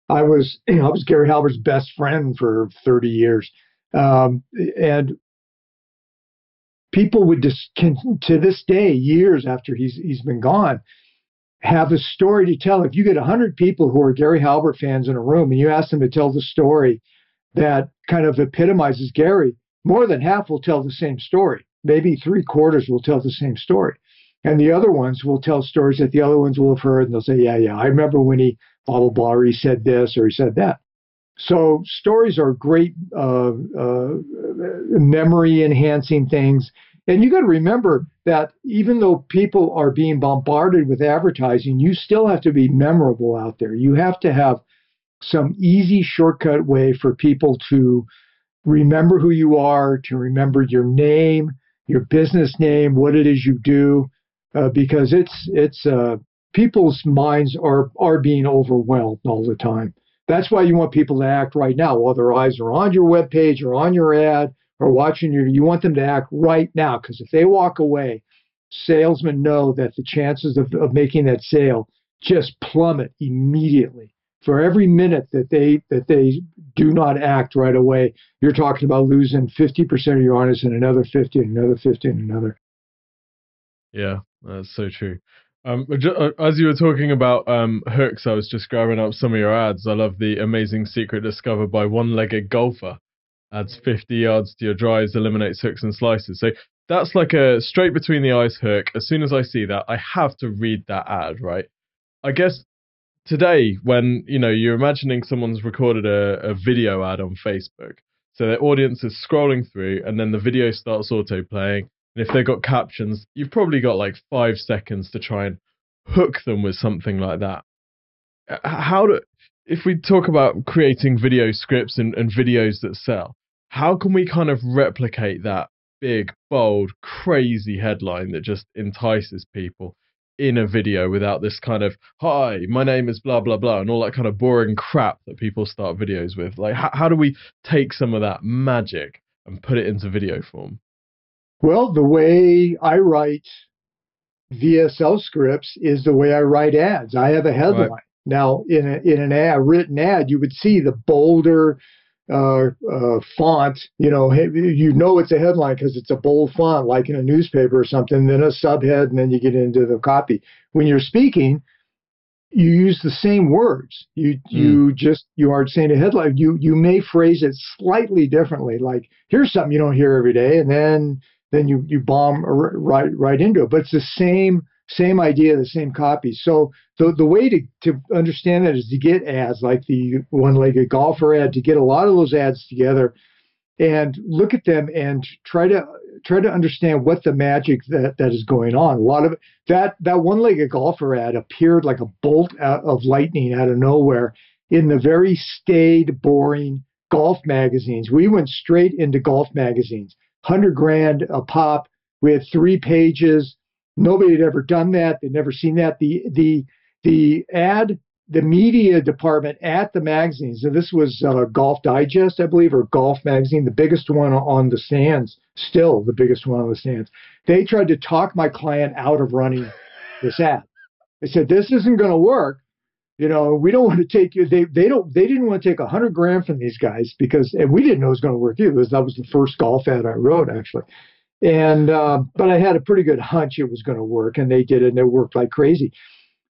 I was you (clears throat) know I was Gary Halbert's best friend for 30 years, um, and people would just can, to this day, years after he's he's been gone, have a story to tell. If you get hundred people who are Gary Halbert fans in a room and you ask them to tell the story that kind of epitomizes Gary, more than half will tell the same story. Maybe three quarters will tell the same story. And the other ones will tell stories that the other ones will have heard, and they'll say, "Yeah, yeah, I remember when he blah blah blah, or he said this, or he said that." So stories are great uh, uh, memory enhancing things. And you got to remember that even though people are being bombarded with advertising, you still have to be memorable out there. You have to have some easy shortcut way for people to remember who you are, to remember your name, your business name, what it is you do, uh, because it's it's uh, people's minds are are being overwhelmed all the time. That's why you want people to act right now while their eyes are on your web page or on your ad or watching your. You want them to act right now because if they walk away, salesmen know that the chances of, of making that sale just plummet immediately. For every minute that they that they do not act right away, you're talking about losing 50% of your audience and another 50 and another 50 and another. Yeah, that's so true. Um, uh, as you were talking about um, hooks, I was just grabbing up some of your ads. I love the amazing secret discovered by one-legged golfer. Adds 50 yards to your drives, eliminates hooks and slices. So that's like a straight between the eyes hook. As soon as I see that, I have to read that ad, right? I guess today, when you know you're imagining someone's recorded a, a video ad on Facebook, so their audience is scrolling through, and then the video starts auto playing and if they've got captions, you've probably got like five seconds to try and hook them with something like that. How do if we talk about creating video scripts and, and videos that sell, how can we kind of replicate that big, bold, crazy headline that just entices people in a video without this kind of hi my name is blah blah blah and all that kind of boring crap that people start videos with like how, how do we take some of that magic and put it into video form well the way i write vsl scripts is the way i write ads i have a headline right. now in, a, in an ad, written ad you would see the bolder uh, uh, font, you know, you know it's a headline because it's a bold font, like in a newspaper or something. Then a subhead, and then you get into the copy. When you're speaking, you use the same words. You mm. you just you aren't saying a headline. You you may phrase it slightly differently. Like here's something you don't hear every day, and then then you you bomb right right into it. But it's the same same idea, the same copy. So the the way to, to understand that is to get ads like the one-legged golfer ad, to get a lot of those ads together and look at them and try to try to understand what the magic that, that is going on. A lot of that that one-legged golfer ad appeared like a bolt of lightning out of nowhere in the very staid, boring golf magazines. We went straight into golf magazines, hundred grand a pop. We had three pages Nobody had ever done that. They'd never seen that. The the the ad the media department at the magazines. This was uh, Golf Digest, I believe, or Golf Magazine, the biggest one on the stands, still the biggest one on the stands. They tried to talk my client out of running this ad. They said this isn't going to work. You know, we don't want to take you. They they don't they didn't want to take a hundred grand from these guys because and we didn't know it was going to work either. Was, that was the first golf ad I wrote actually. And uh, but I had a pretty good hunch it was going to work, and they did and it worked like crazy.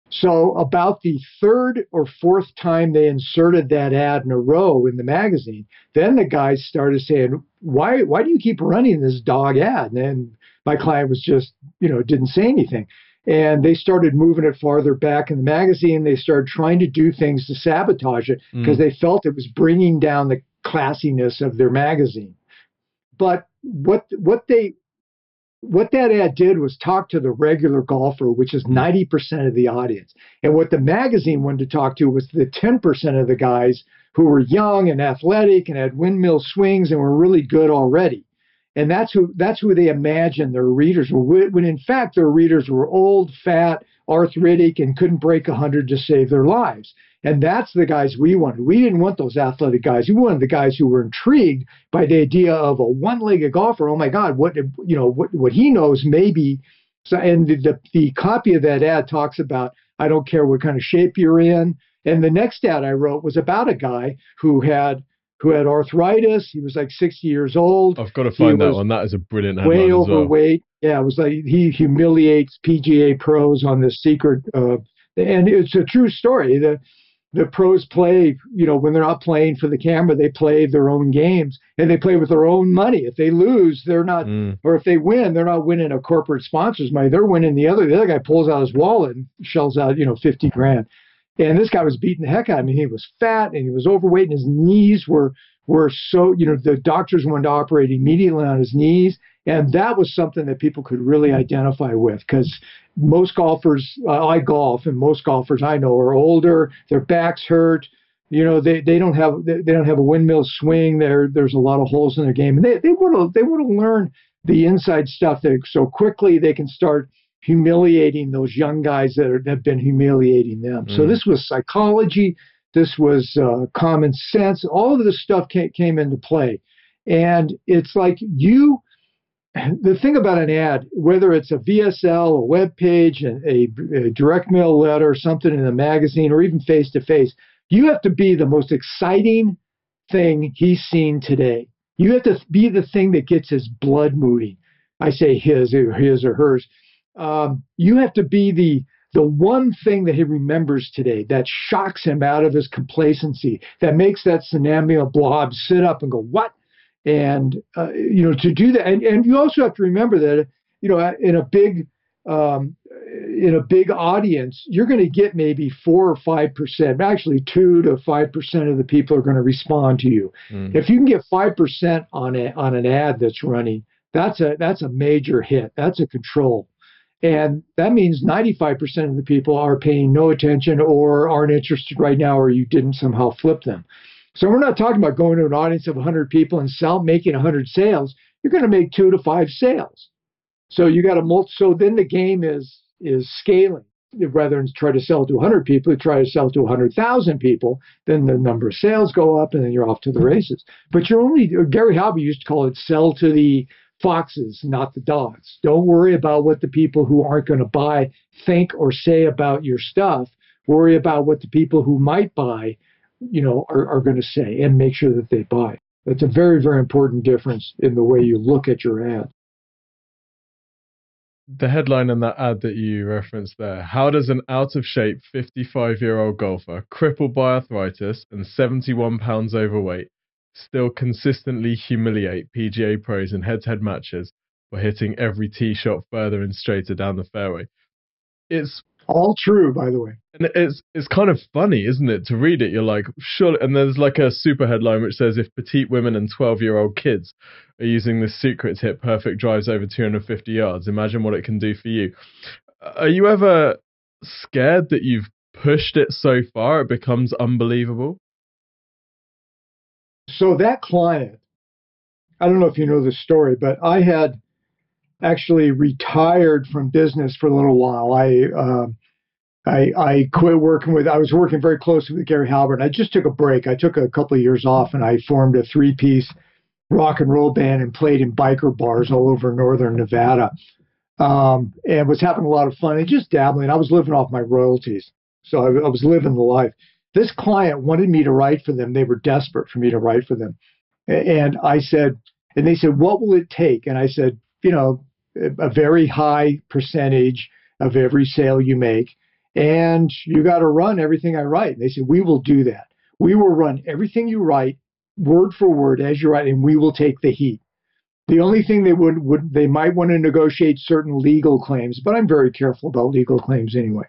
So about the third or fourth time they inserted that ad in a row in the magazine, then the guys started saying, "Why why do you keep running this dog ad?" And my client was just you know didn't say anything. And they started moving it farther back in the magazine. They started trying to do things to sabotage it because mm. they felt it was bringing down the classiness of their magazine. But what what they what that ad did was talk to the regular golfer, which is 90% mm-hmm. of the audience. And what the magazine wanted to talk to was the 10% of the guys who were young and athletic and had windmill swings and were really good already. And that's who that's who they imagined their readers were. When in fact their readers were old, fat, arthritic, and couldn't break 100 to save their lives. And that's the guys we wanted. We didn't want those athletic guys. We wanted the guys who were intrigued by the idea of a one-legged golfer. Oh my God, what you know, what what he knows maybe. So, and the, the the copy of that ad talks about I don't care what kind of shape you're in. And the next ad I wrote was about a guy who had who had arthritis. He was like 60 years old. I've got to find that one. That is a brilliant headline Way overweight. Well. Yeah, it was like he humiliates PGA pros on this secret. Uh, and it's a true story. The the pros play, you know, when they're not playing for the camera, they play their own games and they play with their own money. If they lose, they're not, mm. or if they win, they're not winning a corporate sponsor's money. They're winning the other. The other guy pulls out his wallet and shells out, you know, 50 grand. And this guy was beating the heck out of me. He was fat and he was overweight and his knees were were so, you know, the doctors wanted to operate immediately on his knees. And that was something that people could really identify with because most golfers, uh, I golf, and most golfers I know are older, their backs hurt. You know, they, they don't have they, they don't have a windmill swing. There there's a lot of holes in their game, and they they want to they want to learn the inside stuff that so quickly they can start humiliating those young guys that are, have been humiliating them. Mm. So this was psychology, this was uh, common sense. All of this stuff came, came into play, and it's like you the thing about an ad, whether it's a VSL, a web page, a, a, direct mail letter, something in a magazine, or even face to face, you have to be the most exciting thing he's seen today. You have to be the thing that gets his blood moving. I say his or his or hers. Um, you have to be the the one thing that he remembers today that shocks him out of his complacency, that makes that tsunami blob sit up and go, "What? and uh, you know to do that and, and you also have to remember that you know in a big um, in a big audience you're going to get maybe four or five percent actually two to five percent of the people are going to respond to you mm. if you can get five percent on a, on an ad that's running that's a that's a major hit that's a control And that means 95% of the people are paying no attention or aren't interested right now, or you didn't somehow flip them. So we're not talking about going to an audience of 100 people and sell, making 100 sales. You're going to make two to five sales. So you got to multi. So then the game is is scaling. Rather than try to sell to 100 people, you try to sell to 100,000 people. Then the number of sales go up, and then you're off to the races. But you're only Gary Halbert used to call it sell to the foxes, not the dogs. Don't worry about what the people who aren't going to buy think or say about your stuff. Worry about what the people who might buy, you know, are, are going to say and make sure that they buy. That's a very, very important difference in the way you look at your ad. The headline in that ad that you referenced there How does an out of shape 55 year old golfer, crippled by arthritis and 71 pounds overweight, still consistently humiliate PGA pros in head to head matches by hitting every tee shot further and straighter down the fairway. It's all true, by the way. And it's it's kind of funny, isn't it? To read it, you're like, sure. And there's like a super headline which says, "If petite women and 12 year old kids are using this secret to hit perfect drives over 250 yards, imagine what it can do for you." Are you ever scared that you've pushed it so far it becomes unbelievable? So that client, I don't know if you know the story, but I had actually retired from business for a little while. I uh, I, I quit working with. I was working very closely with Gary Halbert. I just took a break. I took a couple of years off, and I formed a three-piece rock and roll band and played in biker bars all over northern Nevada. Um, and was having a lot of fun and just dabbling. I was living off my royalties, so I, I was living the life. This client wanted me to write for them. They were desperate for me to write for them, and I said, and they said, "What will it take?" And I said, "You know, a very high percentage of every sale you make, and you got to run everything I write. And they said, We will do that. We will run everything you write word for word as you write, and we will take the heat. The only thing they would, would they might want to negotiate certain legal claims, but I'm very careful about legal claims anyway.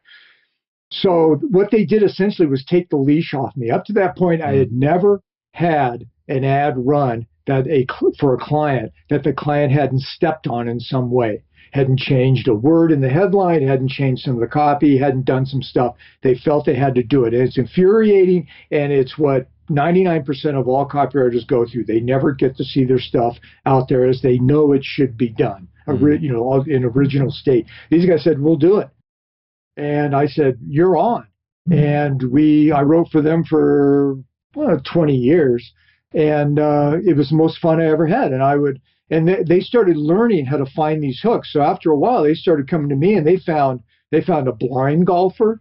So what they did essentially was take the leash off me. Up to that point, I had never had an ad run that a for a client that the client hadn't stepped on in some way hadn't changed a word in the headline hadn't changed some of the copy hadn't done some stuff. They felt they had to do it. And it's infuriating and it's what 99% of all copywriters go through. They never get to see their stuff out there as they know it should be done. Mm-hmm. you know in original state. These guys said we'll do it and i said you're on and we i wrote for them for well, 20 years and uh, it was the most fun I ever had. And I would, and they, they started learning how to find these hooks. So after a while, they started coming to me, and they found they found a blind golfer.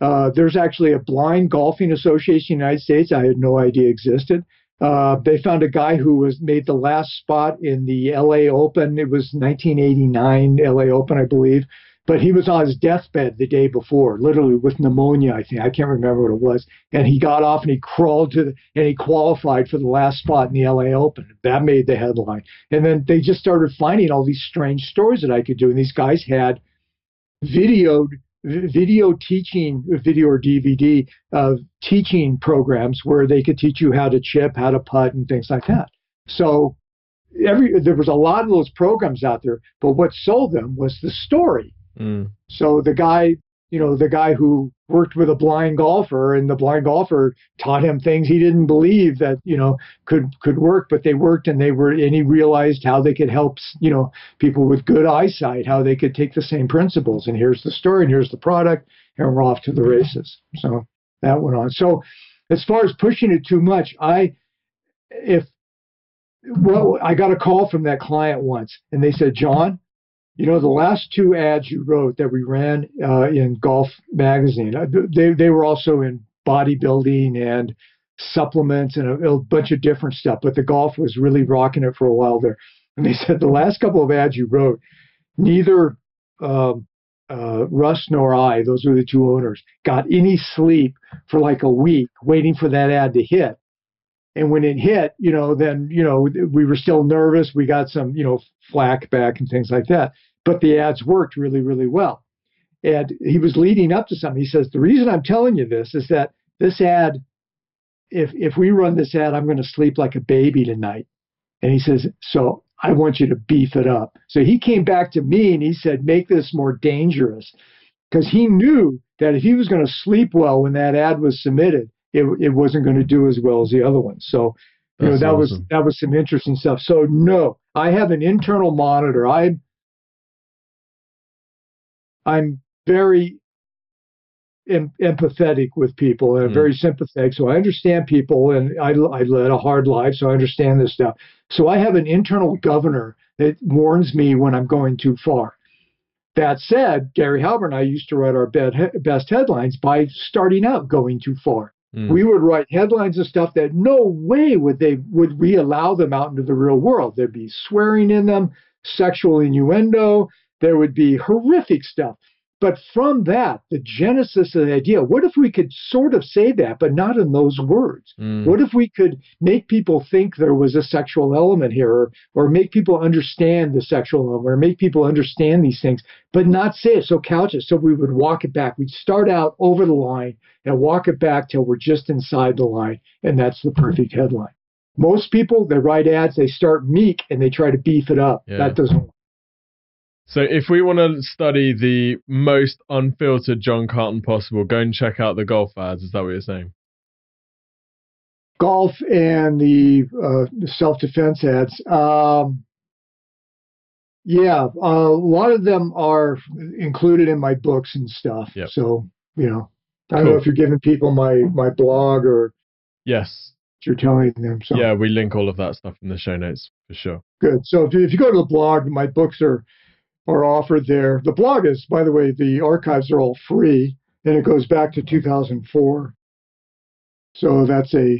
Uh, there's actually a blind golfing association in the United States. I had no idea existed. Uh, they found a guy who was made the last spot in the LA Open. It was 1989 LA Open, I believe but he was on his deathbed the day before, literally with pneumonia, I think. I can't remember what it was. And he got off and he crawled to the, and he qualified for the last spot in the LA Open. That made the headline. And then they just started finding all these strange stories that I could do. And these guys had videoed video teaching video or dvd uh, teaching programs where they could teach you how to chip how to putt and things like that so every there was a lot of those programs out there but what sold them was the story Mm. So the guy, you know, the guy who worked with a blind golfer and the blind golfer taught him things he didn't believe that, you know, could could work, but they worked and they were and he realized how they could help, you know, people with good eyesight, how they could take the same principles. And here's the story and here's the product, and we're off to the races. So that went on. So as far as pushing it too much, I if well, I got a call from that client once and they said, John, you know, the last two ads you wrote that we ran uh, in Golf Magazine, uh, they, they were also in bodybuilding and supplements and a, a, bunch of different stuff. But the golf was really rocking it for a while there. And they (laughs) said the last couple of ads you wrote, neither um, uh, Russ nor I, those were the two owners, got any sleep for like a week waiting for that ad to hit. And when it hit, you know, then, you know, we were still nervous. We got some, you know, flack back and things like that but the ads worked really, really well. And he was leading up to something. He says, The reason I'm telling you this is that this ad, if if we run this ad, I'm going to sleep like a baby tonight. And he says, So I want you to beef it up. So he came back to me and he said, make this more dangerous. Because he knew that if he was going to sleep well when that ad was submitted, it, it wasn't going to do as well as the other one. So, you That's know, that awesome. was that was some interesting stuff. So no, I have an internal monitor. I I'm very em- empathetic with people and mm. very sympathetic. So I understand people, and I, I led a hard life, so I understand this stuff. So I have an internal governor that warns me when I'm going too far. That said, Gary Halbert and I used to write our best headlines by starting out going too far. Mm. We would write headlines and stuff that no way would they would we allow them out into the real world. There'd be swearing in them, sexual innuendo, there would be horrific stuff. But from that, the genesis of the idea, what if we could sort of say that, but not in those words? Mm. What if we could make people think there was a sexual element here, or, or make people understand the sexual element, or make people understand these things, but not say it, so couch it, so we would walk it back. We'd start out over the line and walk it back till we're just inside the line, and that's the perfect headline. Most people, they write ads, they start meek and they try to beef it up. Yeah. That doesn't work. So if we want to study the most unfiltered John Carlton possible, go and check out the golf ads. Is that what you're saying? Golf and the, uh, self-defense ads. Um, yeah, uh, a lot of them are included in my books and stuff. Yep. So you know, I don't know if you're giving people my my blog or yes, you're telling them. So yeah, we link all of that stuff in the show notes for sure. Good. So if you, if you go to the blog, my books are are offered there. The blog is, by the way, the archives are all free, and it goes back to 2004. So that's a,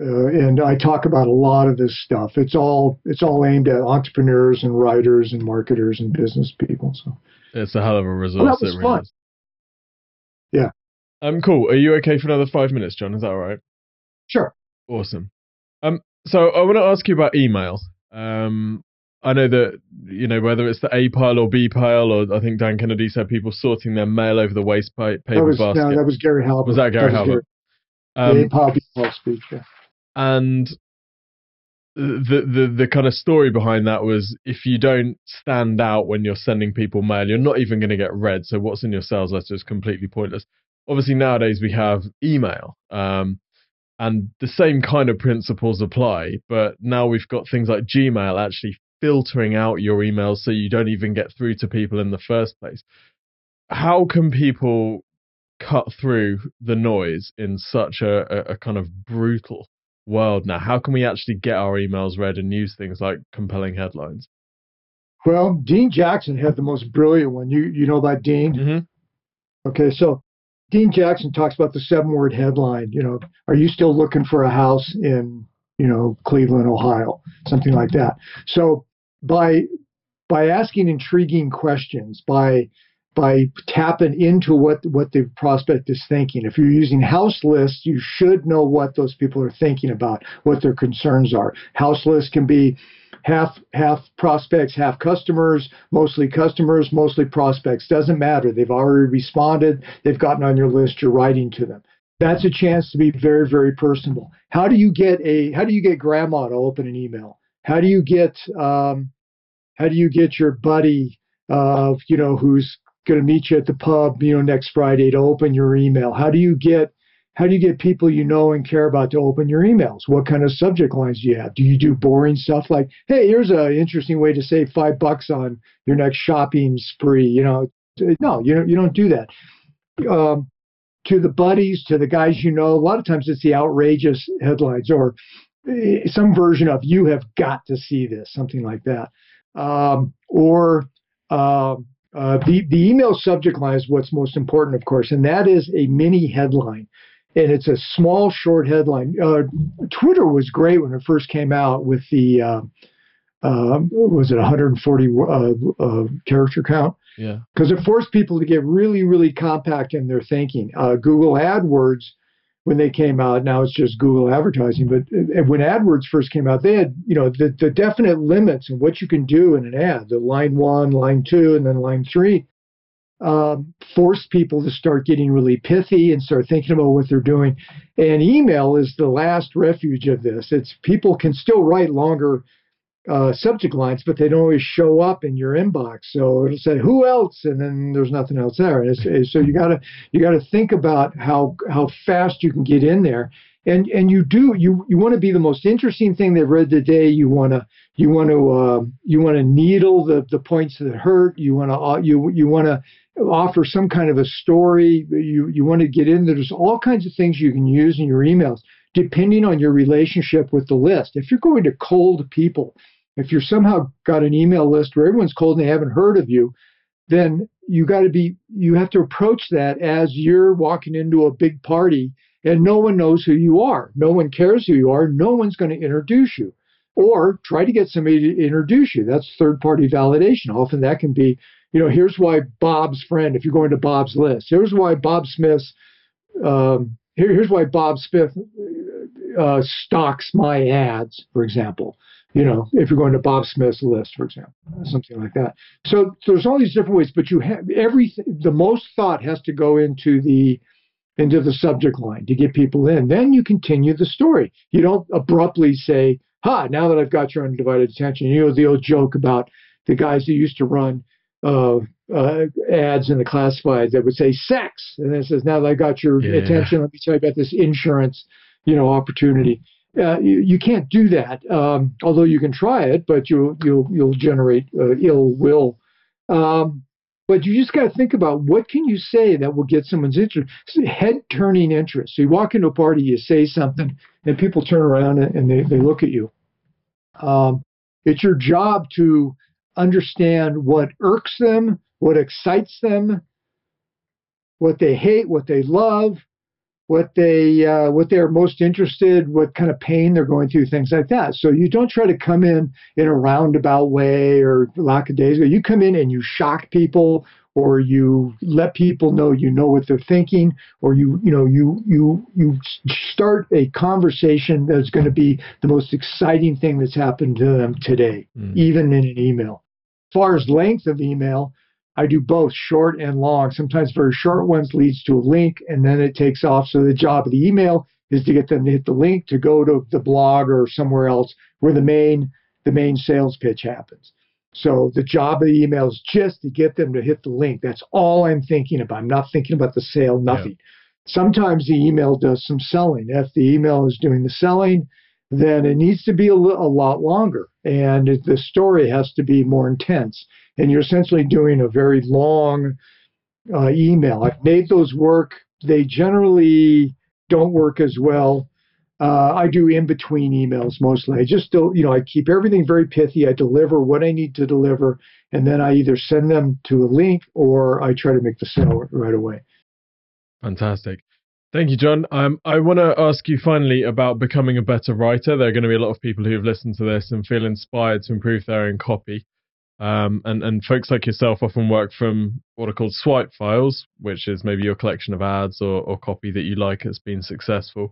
uh, and I talk about a lot of this stuff. It's all it's all aimed at entrepreneurs and writers and marketers and business people. So it's a hell of a resource. Well, that was fun. Yeah. Um. Cool. Are you okay for another five minutes, John? Is that all right? Sure. Awesome. Um. So I want to ask you about email. Um. I know that you know whether it's the A pile or B pile, or I think Dan Kennedy said people sorting their mail over the waste paper that was, basket. No, that was Gary Halbert. Was that Gary that Halbert? Um, the A pile B pile speech. Yeah. And the the the kind of story behind that was if you don't stand out when you're sending people mail, you're not even going to get read. So what's in your sales letter is completely pointless. Obviously nowadays we have email. Um, and the same kind of principles apply, but now we've got things like Gmail actually filtering out your emails so you don't even get through to people in the first place. How can people cut through the noise in such a, a, a kind of brutal world now? How can we actually get our emails read and use things like compelling headlines? Well, Dean Jackson had the most brilliant one. You you know about Dean? Mm-hmm. Okay, so Dean Jackson talks about the seven word headline. You know, are you still looking for a house in you know Cleveland, Ohio, something like that? So by by asking intriguing questions, by by tapping into what what the prospect is thinking. If you're using house lists, you should know what those people are thinking about, what their concerns are. House lists can be half half prospects, half customers, mostly customers, mostly prospects. Doesn't matter. They've already responded. They've gotten on your list. You're writing to them. That's a chance to be very very personable. How do you get a How do you get grandma to open an email? How do you get um, how do you get your buddy, uh, you know, who's going to meet you at the pub, you know, next Friday to open your email? How do you get how do you get people you know and care about to open your emails? What kind of subject lines do you have? Do you do boring stuff like, "Hey, here's an interesting way to save five bucks on your next shopping spree"? You know, no, you don't. You don't do that. Um, to the buddies, to the guys you know, a lot of times it's the outrageous headlines or eh, some version of "You have got to see this," something like that um, or uh, uh, the, the email subject line is what's most important, of course, and that is a mini headline. And it's a small, short headline. Uh, Twitter was great when it first came out with the, uh, uh, was it 140 uh, character count? Yeah. Because it forced people to get really, really compact in their thinking. Google AdWords when they came out. Now it's just Google advertising. But uh, when AdWords first came out, they had, you know, the, the definite limits and what you can do in an ad, the line one, line two, and then line three, um, forced people to start getting really pithy and start thinking about what they're doing. And email is the last refuge of this. It's people can still write longer uh, subject lines, but they don't always show up in your inbox. So it'll say who else, and then there's nothing else there. And it's, it's, so you gotta you gotta think about how how fast you can get in there. And and you do you you want to be the most interesting thing they've read today. You want to you want to uh, you want to needle the the points that hurt. You want to uh, you you want to offer some kind of a story. You you want to get in. there. There's all kinds of things you can use in your emails depending on your relationship with the list. If you're going to cold people, if you're somehow got an email list where everyone's cold and they haven't heard of you, then you got to be you have to approach that as you're walking into a big party and no one knows who you are. No one cares who you are. No one's going to introduce you. Or try to get somebody to introduce you. That's third party validation. Often that can be, you know, here's why Bob's friend, if you're going to Bob's list, here's why Bob Smith's, um, here, here's why Bob Smith uh, stocks my ads, for example. You know, if you're going to Bob Smith's list, for example, something like that. So there's all these different ways, but you have everything. The most thought has to go into the into the subject line to get people in. Then you continue the story. You don't abruptly say, "Ha! Now that I've got your undivided attention." You know the old joke about the guys who used to run uh, uh, ads in the classifieds that would say sex, and then it says, "Now that I've got your yeah. attention, let me tell you about this insurance." you know opportunity. Uh, you, you, can't do that, um, although you can try it, but you'll you'll you'll generate uh, ill will. Um, but you just got to think about what can you say that will get someone's interest, head turning interest. So you walk into a party, you say something, and people turn around and they, they look at you. Um, it's your job to understand what irks them, what excites them, what they hate, what they love, what they uh, what they're most interested, what kind of pain they're going through, things like that. So you don't try to come in in a roundabout way or lackadaisical. You come in and you shock people, or you let people know you know what they're thinking, or you you know you you you start a conversation that's going to be the most exciting thing that's happened to them today, mm. even in an email. As far as length of email, I do both short and long. Sometimes very short ones leads to a link and then it takes off. So the job of the email is to get them to hit the link to go to the blog or somewhere else where the main the main sales pitch happens. So the job of the email is just to get them to hit the link. That's all I'm thinking about. I'm not thinking about the sale, nothing. Yeah. Sometimes the email does some selling. If the email is doing the selling, then it needs to be a, a lot longer and the story has to be more intense. And you're essentially doing a very long uh, email. I've made those work. They generally don't work as well. Uh, I do in between emails mostly. I just don't, you know, I keep everything very pithy. I deliver what I need to deliver, and then I either send them to a link or I try to make the sale right away. Fantastic. Thank you, John. Um, I want to ask you finally about becoming a better writer. There are going to be a lot of people who've listened to this and feel inspired to improve their own copy. Um, and, and folks like yourself often work from what are called swipe files, which is maybe your collection of ads or, or copy that you like has been successful.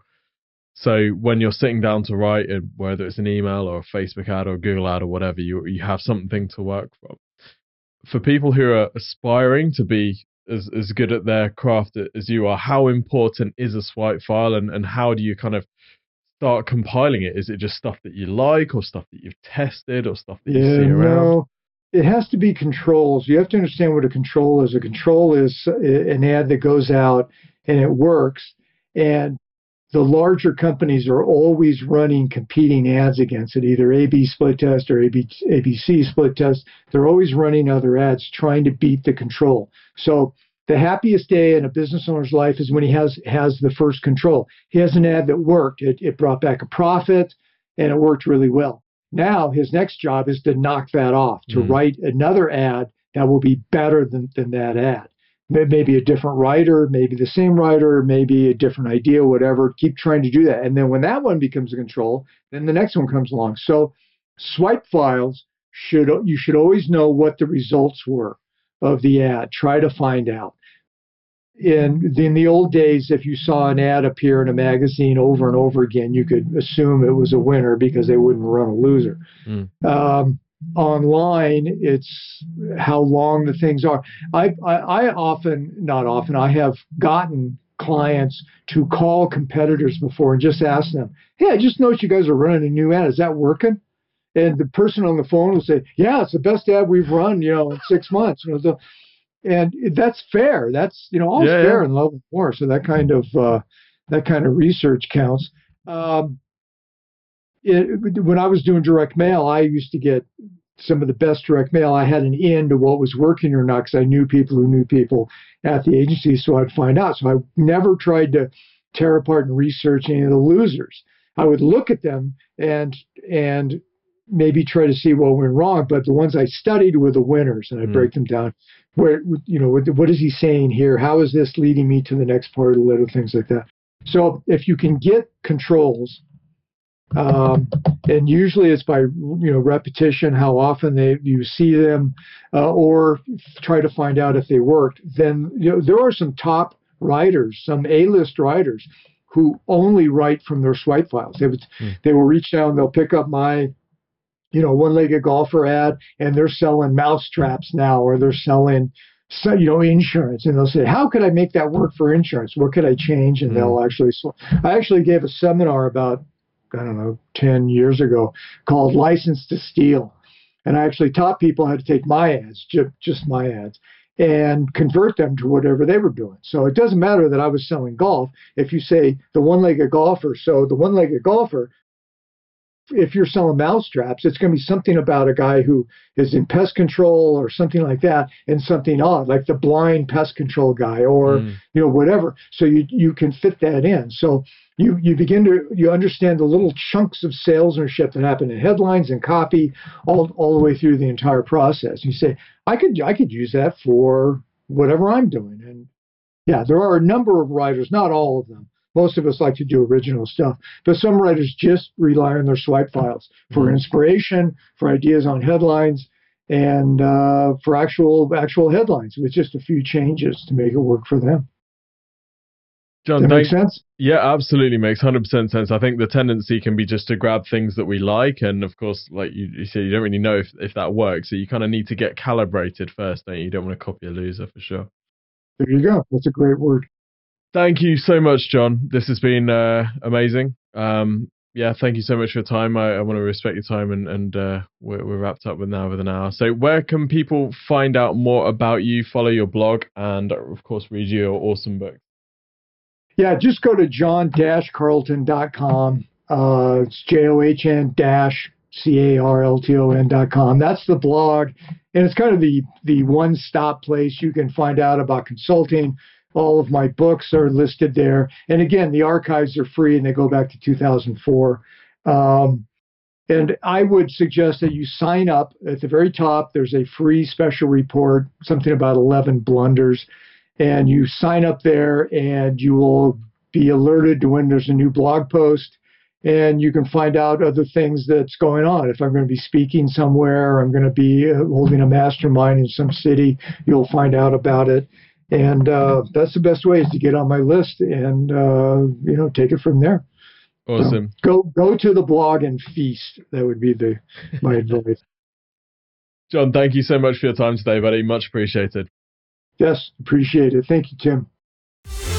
So when you're sitting down to write, whether it's an email or a Facebook ad or a Google ad or whatever, you you have something to work from. For people who are aspiring to be as, as good at their craft as you are, how important is a swipe file and, and how do you kind of start compiling it? Is it just stuff that you like or stuff that you've tested or stuff that yeah, you see around? No. It has to be controls. You have to understand what a control is. A control is uh, an ad that goes out and it works. And the larger companies are always running competing ads against it, either AB split test or AB, ABC split test. They're always running other ads trying to beat the control. So the happiest day in a business owner's life is when he has has the first control. He has an ad that worked. It, it brought back a profit and it worked really well. Now his next job is to knock that off, to mm. write another ad that will be better than, than that ad maybe a different writer, maybe the same writer, maybe a different idea, whatever. Keep trying to do that. And then when that one becomes a control, then the next one comes along. So swipe files should you should always know what the results were of the ad. Try to find out. In in the old days, if you saw an ad appear in a magazine over and over again, you could assume it was a winner because they wouldn't run a loser. Mm. Um, online it's how long the things are I, I, I often not often i have gotten clients to call competitors before and just ask them hey i just noticed you guys are running a new ad is that working and the person on the phone will say, "Yeah, it's the best ad we've run, you know, in six months." You know, so, and that's fair. That's you know, all yeah, fair yeah. in love and war. So that kind of uh, that kind of research counts. Um, it, when I was doing direct mail, I used to get some of the best direct mail. I had an in to what was working or not because I knew people who knew people at the agency, so I'd find out. So I never tried to tear apart and research any of the losers. I would look at them and and maybe try to see what went wrong. But the ones I studied were the winners, and I mm. break them down. Where you know what, what is he saying here? How is this leading me to the next part of the letter? Things like that. So if you can get controls, um, and usually it's by you know repetition, how often they you see them, uh, or try to find out if they worked. Then you know, there are some top writers, some A-list writers who only write from their swipe files. They would mm. they will reach down, they'll pick up my you know one-legged golfer ad, and they're selling mouse traps now, or they're selling so, you know insurance, and they'll say, how could I make that work for insurance? What could I change? And mm. they'll actually. I actually gave a seminar about I don't know 10 years ago called License to Steal. And I actually taught people how to take my ads, just my ads, and convert them to whatever they were doing. So it doesn't matter that I was selling golf. If you say the one legged golfer, so the one legged golfer, if you're selling mouse traps, it's going to be something about a guy who is in pest control or something like that, and something odd, like the blind pest control guy or mm. you know whatever. So you you can fit that in. So you you begin to you understand the little chunks of salesmanship that happen in headlines and copy all all the way through the entire process. You say, I could I could use that for whatever I'm doing. And yeah, there are a number of writers, not all of them. Most of us like to do original stuff, but some writers just rely on their swipe files for mm-hmm. inspiration, for ideas on headlines, and uh, for actual actual headlines with just a few changes to make it work for them. John, does that makes sense. Yeah, absolutely makes hundred percent sense. I think the tendency can be just to grab things that we like, and of course, like you, you say, you don't really know if, if that works. So you kind of need to get calibrated first, don't you? You don't want to copy a loser for sure. There you go. That's a great word. Thank you so much, John. This has been uh, amazing. Um, yeah, thank you so much for your time. I, I want to respect your time, and and uh, we're, we're wrapped up with now with an hour. So, where can people find out more about you, follow your blog, and of course, read your awesome book? Yeah, just go to john-carlton.com. Uh, it's J-O-H-N dash. That's the blog. And it's kind of the, the one-stop place you can find out about consulting. All of my books are listed there. And again, the archives are free and they go back to 2004. Um, and I would suggest that you sign up at the very top. There's a free special report, something about 11 blunders and you sign up there and you will be alerted to when there's a new blog post and you can find out other things that's going on. If I'm going to be speaking somewhere, I'm going to be uh, holding a mastermind in some city, you'll find out about it. And uh, that's the best way is to get on my list and uh, you know take it from there. Awesome. So go go to the blog and feast. That would be the my (laughs) advice. John, thank you so much for your time today, buddy. Much appreciated. Yes, appreciate it. Thank you, Tim.